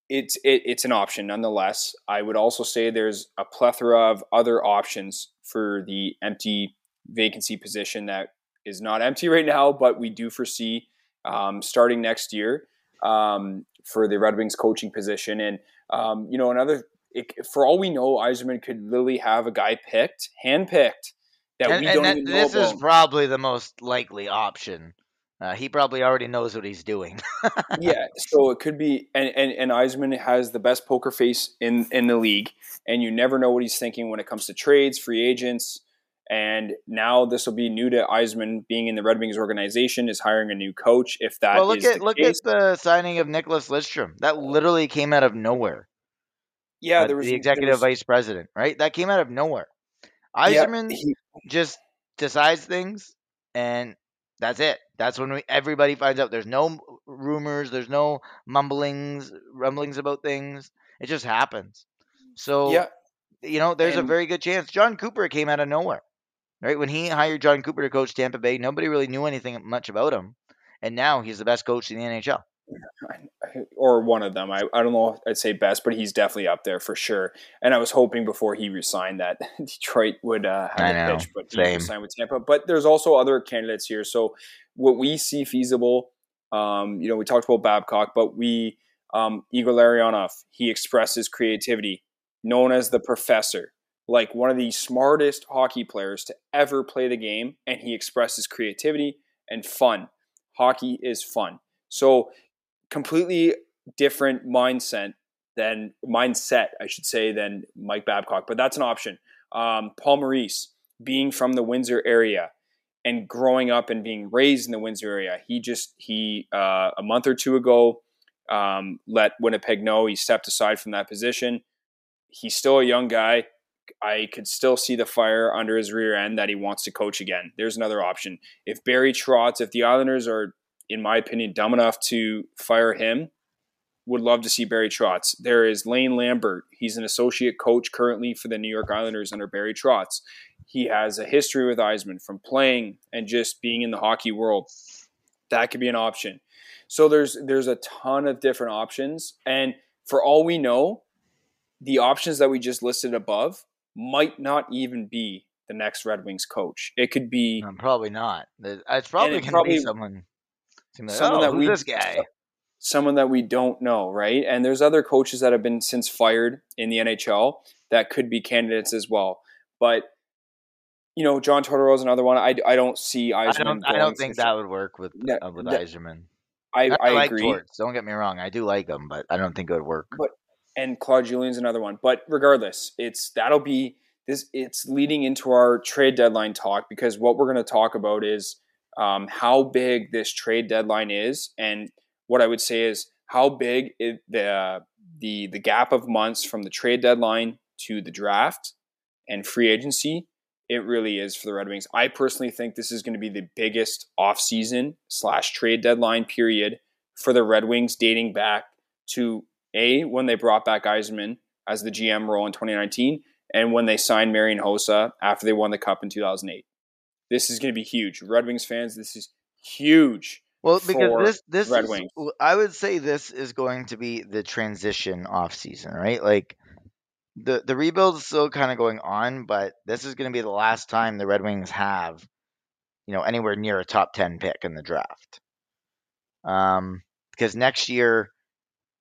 it's it, it's an option nonetheless. I would also say there's a plethora of other options for the empty vacancy position that is not empty right now, but we do foresee um, starting next year um, for the Red Wings coaching position. And um, you know, another it, for all we know, Yzerman could literally have a guy picked, handpicked that and we don't that- even know this is about. probably the most likely option. Uh, he probably already knows what he's doing. yeah, so it could be, and and and Yzerman has the best poker face in in the league, and you never know what he's thinking when it comes to trades, free agents, and now this will be new to Yzerman being in the Red Wings organization is hiring a new coach. If that well, look at the look case, at the signing of Nicholas Lidstrom. That literally came out of nowhere. yeah, Uh, there was the executive was- vice president, right? That came out of nowhere. yeah, Yzerman he- just decides things, and that's it. That's when we, everybody finds out. There's no rumors. There's no mumblings, rumblings about things. It just happens. So Yeah, you know, there's a very good chance. Jon Cooper came out of nowhere, right? When he hired Jon Cooper to coach Tampa Bay, nobody really knew anything much about him, and now he's the best coach in the NHL. or one of them. I, I don't know if I'd say best, but he's definitely up there for sure. And I was hoping before he resigned that Detroit would uh, have I a know, pitch, but he same. resigned with Tampa. But there's also other candidates here. So what we see feasible, um, you know, we talked about Babcock, but we um, Igor Larionov, he expresses creativity, known as the professor. Like one of the smartest hockey players to ever play the game, and he expresses creativity and fun. Hockey is fun. So completely different mindset than mindset, I should say, than Mike Babcock. But that's an option. Um, Paul Maurice, being from the Windsor area and growing up and being raised in the Windsor area, he just he uh, a month or two ago um, let Winnipeg know he stepped aside from that position. He's still a young guy. I could still see the fire under his rear end that he wants to coach again. There's another option. If Barry Trotz, if the Islanders are, in my opinion, dumb enough to fire him, would love to see Barry Trotz. There is Lane Lambert. He's an associate coach currently for the New York Islanders under Barry Trotz. He has a history with Yzerman from playing and just being in the hockey world. That could be an option. So there's there's a ton of different options, and for all we know, the options that we just listed above might not even be the next Red Wings coach. It could be Um, probably not. It's probably going to be someone. it's gonna be like, someone oh, that we this guy. someone that we don't know, right? And there's other coaches that have been since fired in the NHL that could be candidates as well. But you know, John Tortorella is another one. I, I don't see Yzerman. I don't. I don't think that would work with No, uh, with no. Yzerman. I, I, like agree. Torts. Don't get me wrong. I do like him, but I don't think it would work. And Claude Julien's another one. But regardless, it's that'll be this. It's leading into our trade deadline talk because what we're going to talk about is um, how big this trade deadline is, and what I would say is how big it, the the the gap of months from the trade deadline to the draft and free agency. It really is for the Red Wings. I personally think this is going to be the biggest offseason slash trade deadline period for the Red Wings dating back to a when they brought back Yzerman as the GM role in 2019, and when they signed Marian Hossa after they won the Cup in 2008. This is going to be huge, Red Wings fans. This is huge. Well, because this this Red is, Wings. I would say this is going to be the transition off season, right? Like the the rebuild is still kind of going on, but this is going to be the last time the Red Wings have, you know, anywhere near a top ten pick in the draft. Um, because next year,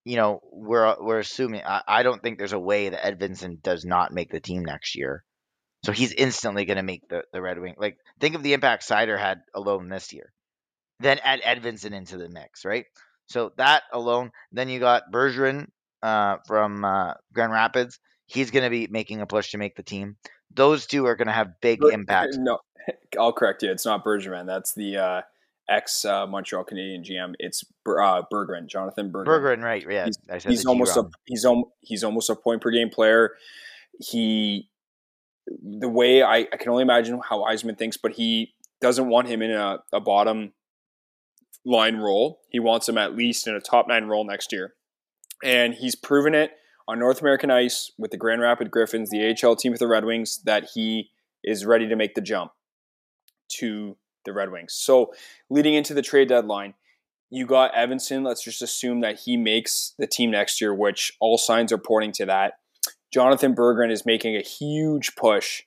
you know, we're we're assuming. I, I don't think there's a way that Edvinsson does not make the team next year. So he's instantly going to make the, the Red Wing. Like, think of the impact Seider had alone this year. Then add Edvinsson into the mix, right? So that alone. Then you got Bergeron uh, from uh, Grand Rapids. He's going to be making a push to make the team. Those two are going to have big impact. No, I'll correct you. It's not Bergeron. That's the uh, ex uh, Montreal Canadian GM. It's uh, Berggren, Jonathan Berggren. Bergeron, right? Yeah, He's- he's almost a he's al- he's almost a point per game player. He the way I, I can only imagine how Yzerman thinks, but he doesn't want him in a, a bottom line role. He wants him at least in a top nine role next year. And he's proven it on North American ice with the Grand Rapid Griffins, the AHL team with the Red Wings, that he is ready to make the jump to the Red Wings. So leading into the trade deadline, you got Edvinsson. Let's just assume that he makes the team next year, which all signs are pointing to that. Jonathan Berggren is making a huge push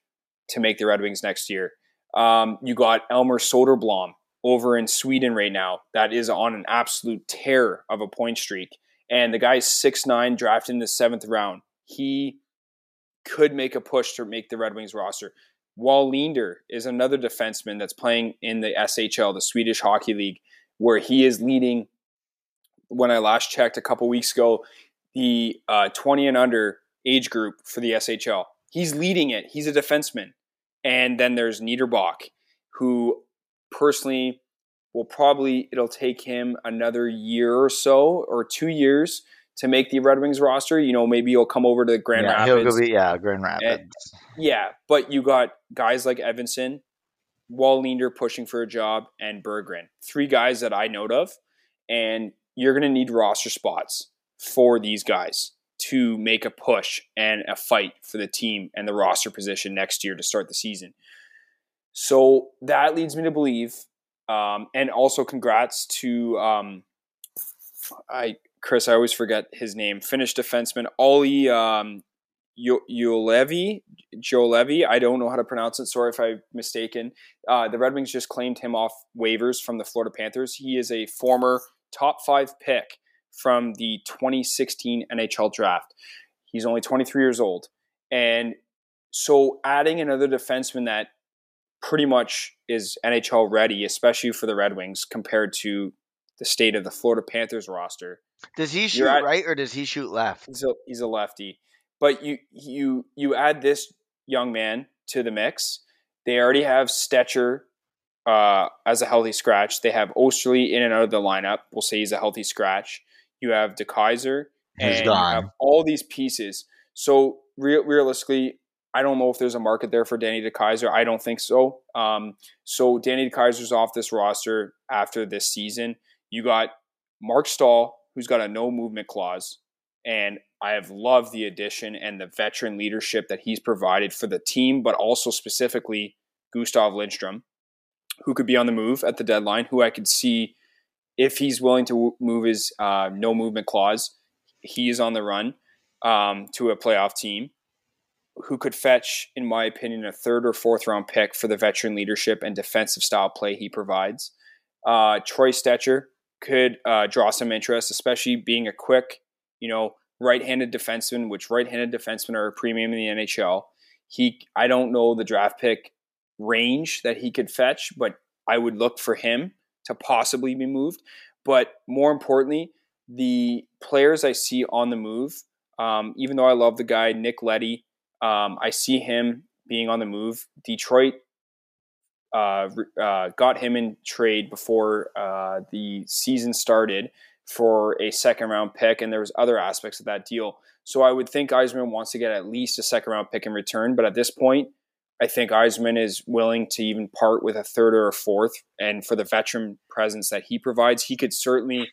to make the Red Wings next year. Um, you got Elmer Soderblom over in Sweden right now. That is on an absolute tear of a point streak. And the guy's 6'9, drafted in the seventh round. He could make a push to make the Red Wings roster. Wallinder is another defenseman that's playing in the SHL, the Swedish Hockey League, where he is leading. When I last checked a couple weeks ago, the uh, 20 and under age group for the SHL. He's leading it. He's a defenseman. And then there's Niederbach, who personally will probably, it'll take him another year or so or two years to make the Red Wings roster. You know, maybe you'll come over to Grand yeah, Rapids. he'll go be yeah Grand Rapids. Yeah, but you got guys like Edvinsson, Wallinder pushing for a job, and Berggren. Three guys that I note of, and you're going to need roster spots for these guys to make a push and a fight for the team and the roster position next year to start the season. So that leads me to believe, um, and also congrats to um, I Chris. I always forget his name. Finnish defenseman Olli um, Juolevi. Juolevi. I don't know how to pronounce it. Sorry if I'm mistaken. Uh, the Red Wings just claimed him off waivers from the Florida Panthers. He is a former top five pick from the 2016 NHL draft. He's only 23 years old. And so adding another defenseman that pretty much is NHL ready, especially for the Red Wings, compared to the state of the Florida Panthers roster. Does he shoot at, right or does he shoot left? He's a, he's a lefty. But you you you add this young man to the mix. They already have Stecher uh, as a healthy scratch. They have Oesterle in and out of the lineup. We'll say he's a healthy scratch. You have DeKeyser, and you have all these pieces. So re- realistically, I don't know if there's a market there for Danny DeKeyser. I don't think so. Um, so Danny DeKeyser's off this roster after this season. You got Mark Staal, who's got a no movement clause, and I have loved the addition and the veteran leadership that he's provided for the team, but also specifically Gustav Lindstrom, who could be on the move at the deadline, who I could see if he's willing to move his uh, no movement clause, he is on the run um, to a playoff team who could fetch, in my opinion, a third or fourth round pick for the veteran leadership and defensive style play he provides. Uh, Troy Stecher could uh, draw some interest, especially being a quick, you know, right-handed defenseman, which right-handed defensemen are a premium in the NHL. He, I don't know the draft pick range that he could fetch, but I would look for him to possibly be moved. But more importantly, the players I see on the move, um, even though I love the guy Nick Leddy, um, I see him being on the move. Detroit uh, uh, got him in trade before uh, the season started for a second round pick, and there was other aspects of that deal. So I would think Yzerman wants to get at least a second round pick in return, but at this point, I think Yzerman is willing to even part with a third or a fourth, and for the veteran presence that he provides, he could certainly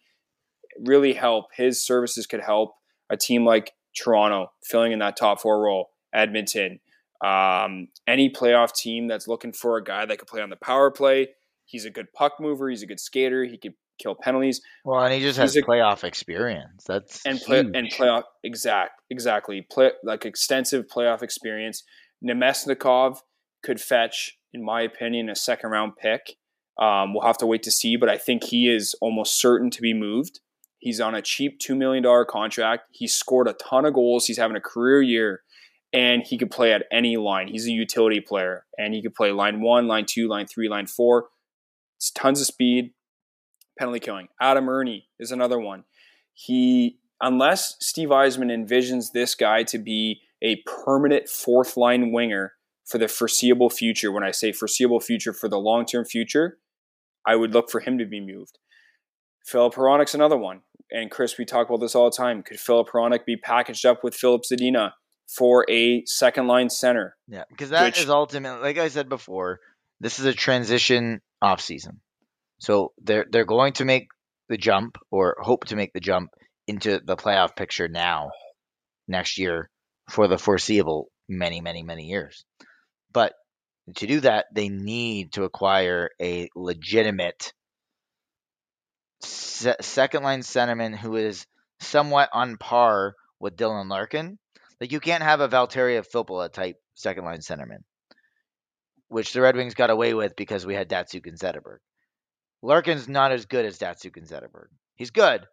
really help. His services could help a team like Toronto filling in that top four role. Edmonton, um, any playoff team that's looking for a guy that could play on the power play. He's a good puck mover. He's a good skater. He could kill penalties. Well, and he just has a, playoff experience. That's and play huge. and playoff exact exactly play like extensive playoff experience. Namestnikov could fetch, in my opinion, a second round pick. Um, we'll have to wait to see, but I think he is almost certain to be moved. He's on a cheap $2 million contract. He scored a ton of goals. He's having a career year and he could play at any line. He's a utility player, and he could play line one, line two, line three, line four. It's tons of speed, penalty killing. Adam Erne is another one. He, unless Steve Yzerman envisions this guy to be a permanent fourth line winger for the foreseeable future, when I say foreseeable future for the long term future, I would look for him to be moved. Filip Hronek's another one. And Chris, we talk about this all the time. Could Filip Hronek be packaged up with Filip Zadina? For a second line center. Yeah, because that which, is ultimately, like I said before, this is a transition off season. So they're they're going to make the jump or hope to make the jump into the playoff picture now, next year, for the foreseeable many many many years. But to do that, they need to acquire a legitimate se- second line centerman who is somewhat on par with Dylan Larkin like you can't have a Valtteri Filppula type second line centerman, which the Red Wings got away with because we had Datsyuk and Zetterberg. Larkin's not as good as Datsyuk and Zetterberg. He's good,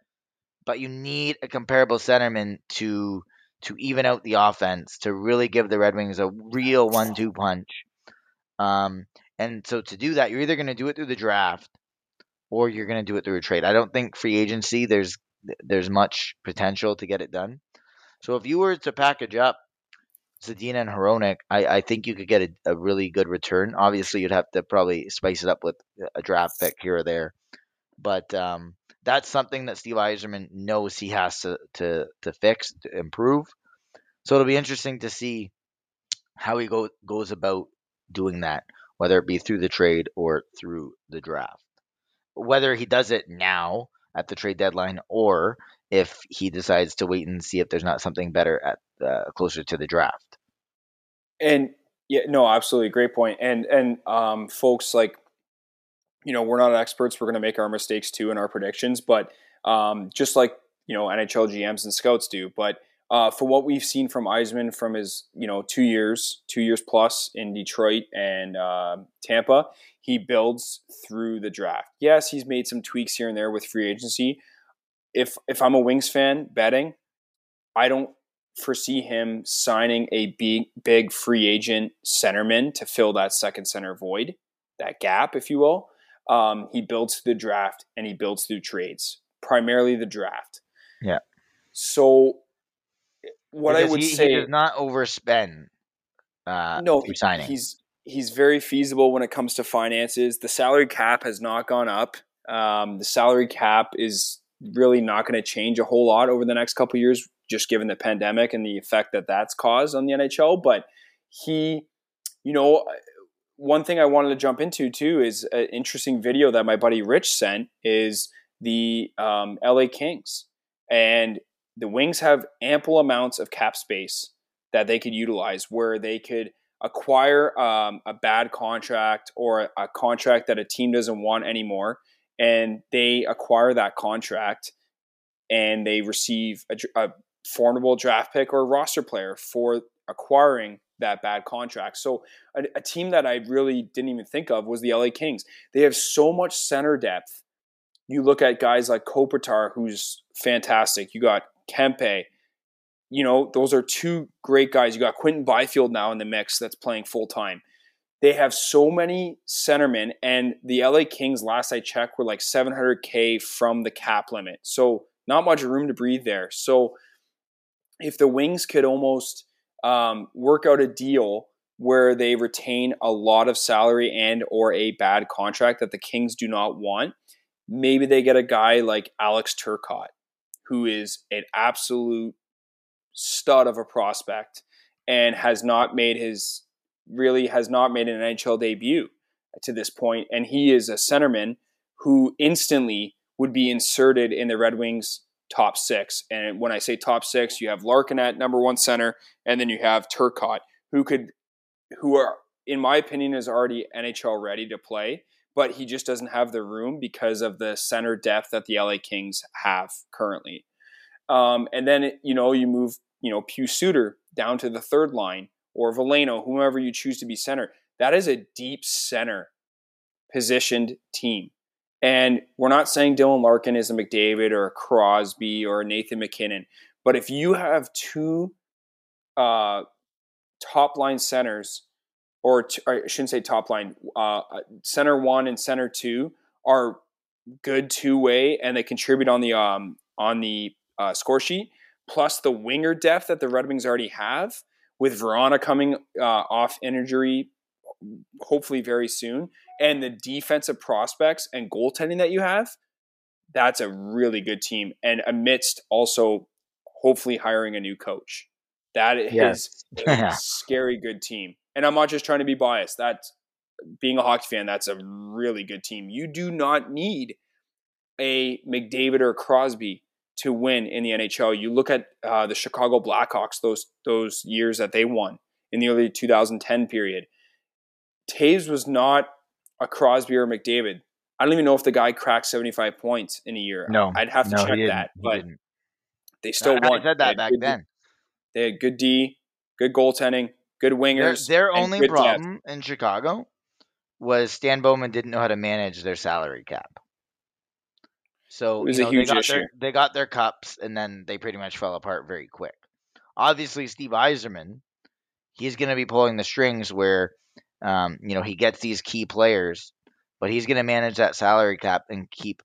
but you need a comparable centerman to to even out the offense to really give the Red Wings a real one-two punch. Um, and so to do that, you're either going to do it through the draft or you're going to do it through a trade. I don't think free agency there's there's much potential to get it done. So if you were to package up Zadina and Hronek, I, I think you could get a, a, really good return. Obviously, you'd have to probably spice it up with a draft pick here or there, but um, that's something that Steve Yzerman knows he has to to to fix to improve. So it'll be interesting to see how he go, goes about doing that. whether it be through the trade or through the draft. Whether he does it now at the trade deadline or if he decides to wait and see if there's not something better at uh, closer to the draft. And yeah, no, absolutely, great point. And and um, folks, like, you know, we're not experts. We're going to make our mistakes too in our predictions, but um, just like you know NHL GMs and scouts do. But uh, for what we've seen from Yzerman from his you know two years, two years plus in Detroit and uh, Tampa, he builds through the draft. Yes, he's made some tweaks here and there with free agency. If if I'm a Wings fan betting, I don't foresee him signing a big big free agent centerman to fill that second center void, that gap, if you will. Um, he builds through the draft and he builds through trades, primarily the draft. Yeah. So what Because I would he, say he does not overspend. Uh, no, through signing. he's he's very feasible when it comes to finances. The salary cap has not gone up. Um, the salary cap is really not going to change a whole lot over the next couple years, just given the pandemic and the effect that that's caused on the NHL. But he, you know, one thing I wanted to jump into too is an interesting video that my buddy Rich sent is the um, LA Kings and the Wings have ample amounts of cap space that they could utilize where they could acquire um, a bad contract or a contract that a team doesn't want anymore and they acquire that contract and they receive a, a formidable draft pick or roster player for acquiring that bad contract. So a, a team that I really didn't even think of was the LA Kings. They have so much center depth. You look at guys like Kopitar, who's fantastic. You got Kempe. You know, those are two great guys. You got Quinton Byfield now in the mix that's playing full time. They have so many centermen, and the LA Kings, last I checked, were like 700K from the cap limit. So not much room to breathe there. So if the Wings could almost um, work out a deal where they retain a lot of salary and or a bad contract that the Kings do not want, maybe they get a guy like Alex Turcotte, who is an absolute stud of a prospect and has not made his really has not made an NHL debut to this point, and he is a centerman who instantly would be inserted in the Red Wings top six. And when I say top six, you have Larkin at number one center, and then you have Turcotte, who could, who are, in my opinion, is already NHL ready to play, but he just doesn't have the room because of the center depth that the LA Kings have currently. Um, and then you know you move, you know, Pius Suter down to the third line, or Veleno, whomever you choose to be center. That is a deep center positioned team. And we're not saying Dylan Larkin is a McDavid or a Crosby or a Nathan MacKinnon, but if you have two uh, top line centers, or, t- or I shouldn't say top line, uh, center one and center two are good two way, and they contribute on the um, on the uh, score sheet. Plus the winger depth that the Red Wings already have, with Vrana coming uh, off injury, hopefully very soon, and the defensive prospects and goaltending that you have, that's a really good team. And amidst also hopefully hiring a new coach, that is Yes. a scary good team. And I'm not just trying to be biased. That's being a hockey fan. That's a really good team. You do not need a McDavid or a Crosby to win in the NHL. You look at uh, the Chicago Blackhawks; those those years that they won in the early 2010 period. Toews was not a Crosby or McDavid. I don't even know if the guy cracked 75 points in a year. No, I'd have to no, check that, but didn't. they still I, won. I said that back good- then. They had good D, good goaltending, good wingers. their and only good depth. problem in Chicago was Stan Bowman didn't know how to manage their salary cap. So you know, they got issue. their they got their cups and then they pretty much fell apart very quick. Obviously, Steve Yzerman, he's going to be pulling the strings where um, you know he gets these key players, but he's going to manage that salary cap and keep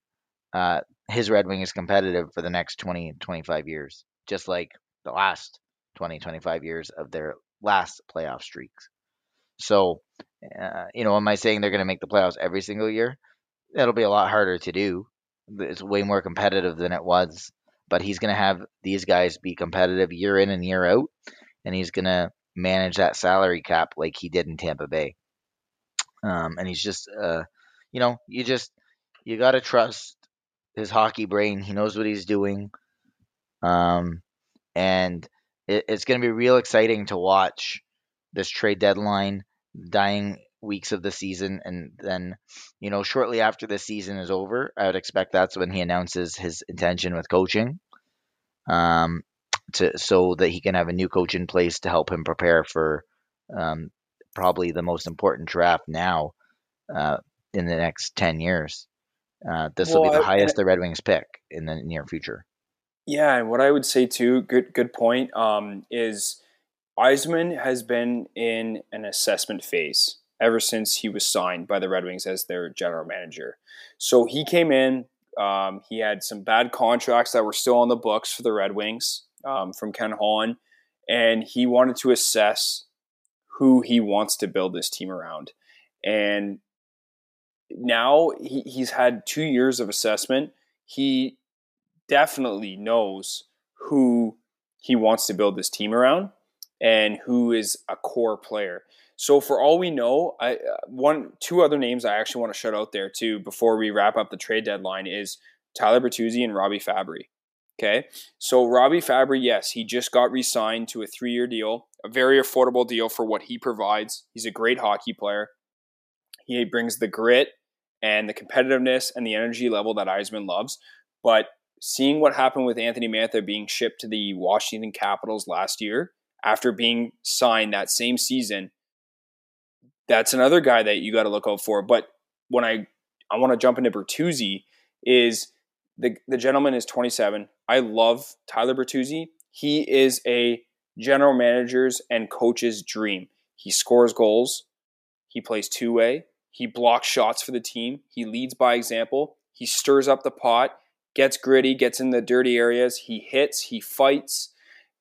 uh, his Red Wings competitive for the next 20, 25 years, just like the last 20, 25 years of their last playoff streaks. So, uh, you know, am I saying they're going to make the playoffs every single year? That'll be a lot harder to do. It's way more competitive than it was. But he's going to have these guys be competitive year in and year out, and he's going to manage that salary cap like he did in Tampa Bay. um, and he's just, uh, you know, you just you gotta trust his hockey brain. He knows what he's doing, um, and it, it's gonna be real exciting to watch this trade deadline, dying weeks of the season, and then, you know, shortly after the season is over, I would expect that's when he announces his intention with coaching. Um, to so that he can have a new coach in place to help him prepare for um, probably the most important draft now uh, in the next 10 years. Uh, this will Well, be the I- highest the Red Wings pick in the near future. Yeah, and what I would say too, good good point, um, is Yzerman has been in an assessment phase ever since he was signed by the Red Wings as their general manager. So he came in, um, he had some bad contracts that were still on the books for the Red Wings um, from Ken Holland, and he wanted to assess who he wants to build this team around. And now he, he's had two years of assessment. He definitely knows who he wants to build this team around and who is a core player. So for all we know, I uh, one two other names I actually want to shout out there too before we wrap up the trade deadline is Tyler Bertuzzi and Robby Fabbri. Okay, so Robby Fabbri, yes, he just got re-signed to a three-year deal, a very affordable deal for what he provides. He's a great hockey player. He brings the grit and the competitiveness and the energy level that Yzerman loves. But seeing what happened with Anthony Mantha being shipped to the Washington Capitals last year after being signed that same season, that's another guy that you got to look out for. But when I I want to jump into Bertuzzi, is the the gentleman is 27. I love Tyler Bertuzzi. He is a general manager's and coach's dream. He scores goals. He plays two way. He blocks shots for the team. He leads by example. He stirs up the pot, gets gritty, gets in the dirty areas. He hits. He fights.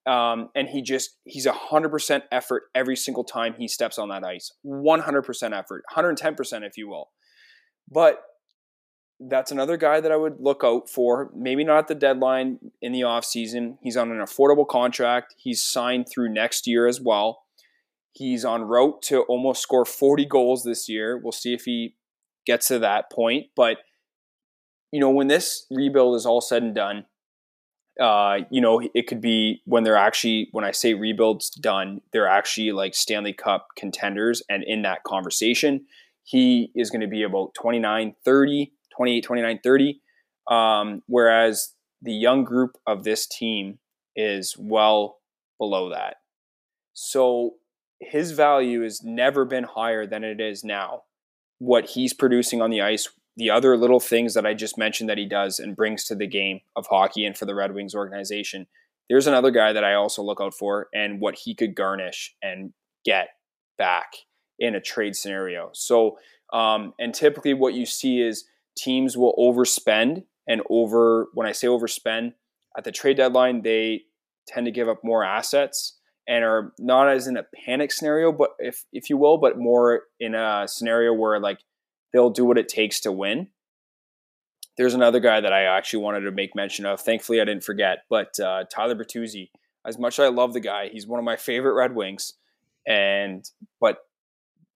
Um, and he just he's a hundred percent effort every single time he steps on that ice. One hundred percent effort, hundred ten percent, if you will. But that's another guy that I would look out for. Maybe not at the deadline in the offseason. He's on an affordable contract. He's signed through next year as well. He's on route to almost score 40 goals this year. We'll see if he gets to that point. But, you know, when this rebuild is all said and done, uh, you know, it could be when they're actually, when I say rebuild's done, they're actually like Stanley Cup contenders. And in that conversation, he is going to be about 29, 30, 28, 29, 30. Um, whereas the young group of this team is well below that. So his value has never been higher than it is now. What he's producing on the ice, the other little things that I just mentioned that he does and brings to the game of hockey and for the Red Wings organization. There's another guy that I also look out for and what he could garnish and get back in a trade scenario. So, um, and typically what you see is teams will overspend and over, when I say overspend, at the trade deadline, they tend to give up more assets and are not as in a panic scenario, but if if you will, but more in a scenario where like they'll do what it takes to win. There's another guy that I actually wanted to make mention of. Thankfully, I didn't forget, but uh, Tyler Bertuzzi. As much as I love the guy, he's one of my favorite Red Wings, and but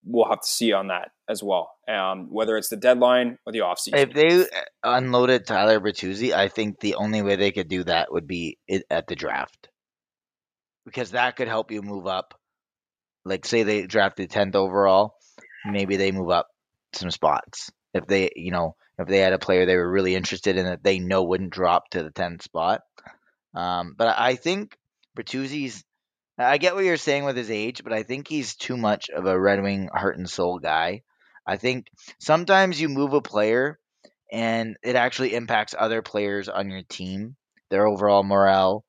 we'll have to see on that as well, um, whether it's the deadline or the offseason. If they unloaded Tyler Bertuzzi, I think the only way they could do that would be at the draft, because that could help you move up. Like, say they drafted tenth overall, maybe they move up some spots. If they, you know, if they had a player they were really interested in that they know wouldn't drop to the tenth spot. Um, but I think Bertuzzi's. I get what you're saying with his age, but I think he's too much of a Red Wing heart and soul guy. I think sometimes you move a player and it actually impacts other players on your team, their overall morale.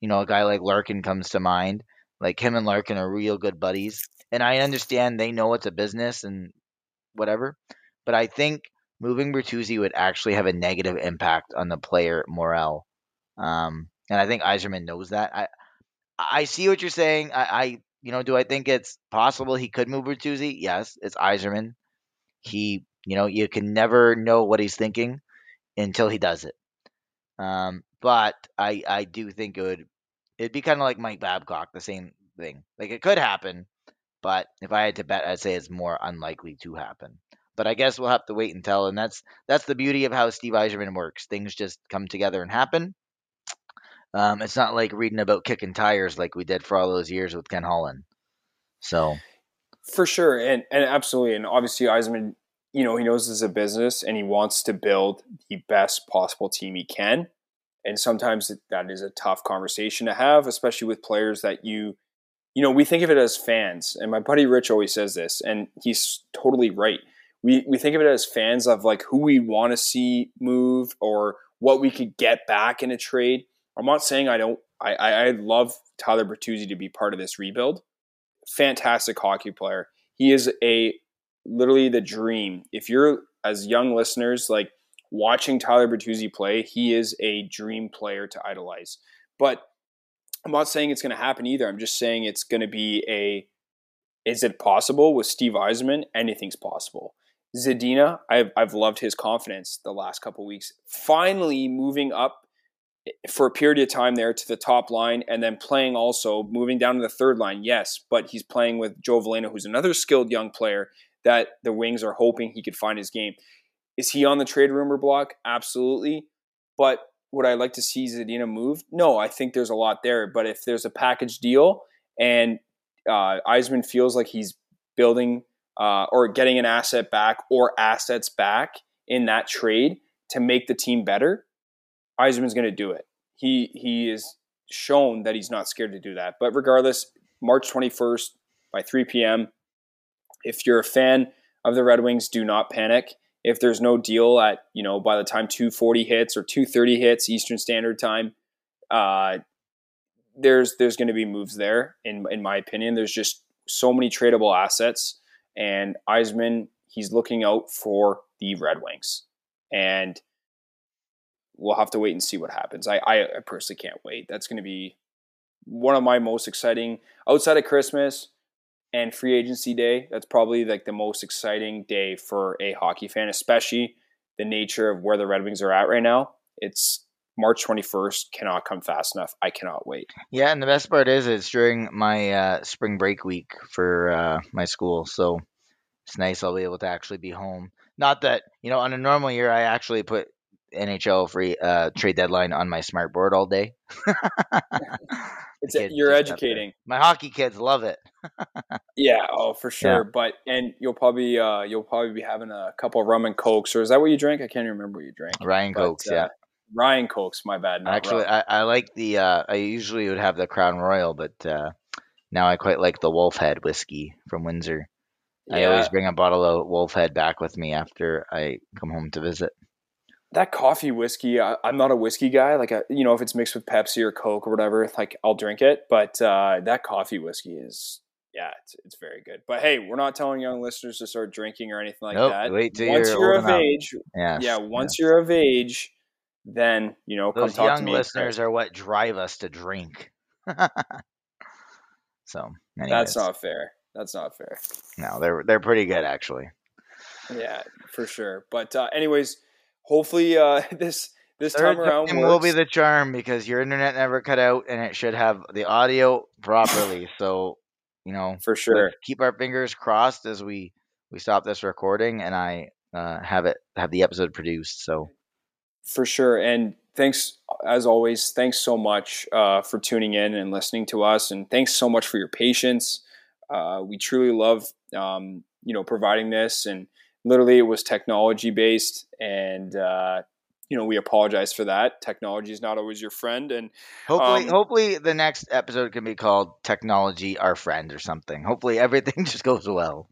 You know, a guy like Larkin comes to mind. Like him and Larkin are real good buddies. And I understand they know it's a business and whatever. But I think moving Bertuzzi would actually have a negative impact on the player morale. Um, and I think Yzerman knows that. I I see what you're saying. I, I you know, do I think it's possible he could move Bertuzzi? Yes, it's Yzerman. He, you know, you can never know what he's thinking until he does it. Um, but I I do think it would it'd be kind of like Mike Babcock, the same thing. Like it could happen, But if I had to bet, I'd say it's more unlikely to happen. But I guess we'll have to wait and tell. And that's that's the beauty of how Steve Yzerman works. Things just come together and happen. Um, it's not like reading about kicking tires like we did for all those years with Ken Holland. So, for sure, and and absolutely, and obviously Yzerman, you know, he knows this is a business and he wants to build the best possible team he can. And sometimes that is a tough conversation to have, especially with players that you, you know, we think of it as fans. And my buddy Rich always says this, and he's totally right. We we think of it as fans of like who we want to see move or what we could get back in a trade I'm not saying I don't. I I love Tyler Bertuzzi to be part of this rebuild. Fantastic hockey player. He is a literally the dream. If you're as young listeners like watching Tyler Bertuzzi play, he is a dream player to idolize. But I'm not saying it's going to happen either. I'm just saying it's going to be a. Is it possible with Steve Yzerman? Anything's possible. Zadina, I've, I've loved his confidence the last couple weeks. Finally moving up eh, for a period of time there to the top line and then playing also moving down to the third line, yes, but he's playing with Joe Veleno, who's another skilled young player that the Wings are hoping he could find his game. Is he on the trade rumor block? Absolutely. But would I like to see Zadina move? No, I think there's a lot there. But if there's a package deal and uh, Yzerman feels like he's building uh, or getting an asset back or assets back in that trade to make the team better, Yzerman's going to do it. He he is shown that he's not scared to do that. But regardless, March 21st by 3 p.m. If you're a fan of the Red Wings, do not panic. If there's no deal at you know by the time 240 hits or 230 hits Eastern Standard Time, uh, there's there's going to be moves there. In in my opinion, there's just so many tradable assets, and Yzerman he's looking out for the Red Wings, and we'll have to wait and see what happens. I, I personally can't wait. That's going to be one of my most exciting outside of Christmas and free agency day. That's probably like the most exciting day for a hockey fan, especially the nature of where the Red Wings are at right now. It's March 21st cannot come fast enough. I cannot wait. Yeah, and the best part is it's during my uh, spring break week for uh, my school, so it's nice I'll be able to actually be home. Not that you know, on a normal year, I actually put NHL free uh, trade deadline on my smart board all day. it's you're educating. My hockey kids love it. yeah, oh for sure. Yeah. But and you'll probably uh, you'll probably be having a couple rum and cokes, or is that what you drink? I can't remember what you drank. Ryan but, Cokes, uh, yeah. Ryan Cokes, my bad. Actually, I, I, like the. Uh, I usually would have the Crown Royal, but uh, now I quite like the Wolf Head whiskey from Windsor. Yeah. I always bring a bottle of Wolf Head back with me after I come home to visit that coffee whiskey, I, am not a whiskey guy. Like, I, you know, if it's mixed with Pepsi or Coke or whatever, like I'll drink it. But uh, that coffee whiskey is, yeah, it's, it's very good. But hey, we're not telling young listeners to start drinking or anything like nope, that. Wait till once you're, you're of age, yes, yeah, once yes. you're of age, then you know, those young listeners are what drive us to drink. so anyways. that's not fair. That's not fair. No, they're they're pretty good actually. Yeah, for sure. But uh, anyways hopefully uh, this this Third time around time will be the charm because your internet never cut out and it should have the audio properly. so you know, for sure, keep our fingers crossed as we we stop this recording and I uh, have it have the episode produced. So for sure, and thanks as always. Thanks so much uh, for tuning in and listening to us, and thanks so much for your patience. Uh, we truly love um, you know providing this and literally it was technology based and uh, you know we apologize for that. Technology is not always your friend and hopefully um, hopefully the next episode can be called technology our friend or something. Hopefully everything just goes well.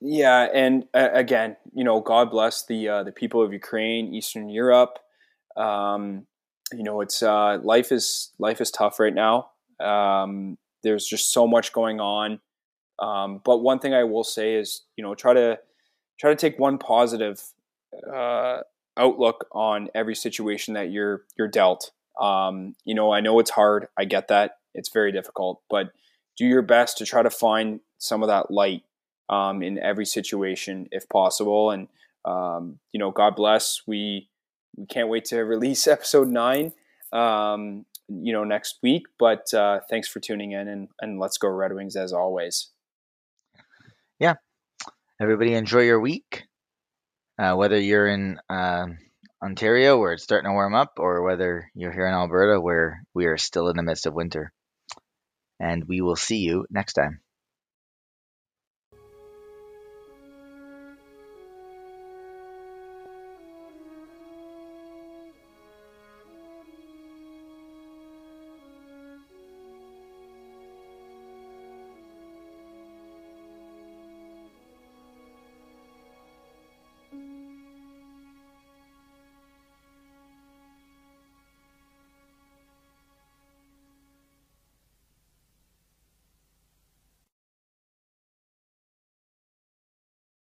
Yeah and uh, again you know god bless the uh, the people of ukraine eastern europe. Um, you know it's uh, life is life is tough right now. Um, there's just so much going on. Um, but one thing i will say is you know try to try to take one positive uh, outlook on every situation that you're you're dealt. Um, you know, I know it's hard. I get that it's very difficult, but do your best to try to find some of that light um, in every situation if possible. And um, you know, God bless. We we can't wait to release episode nine. Um, you know, next week. But uh, thanks for tuning in, and and let's go Red Wings as always. Everybody enjoy your week. Uh, whether you're in uh, Ontario where it's starting to warm up, or whether you're here in Alberta where we are still in the midst of winter. And we will see you next time.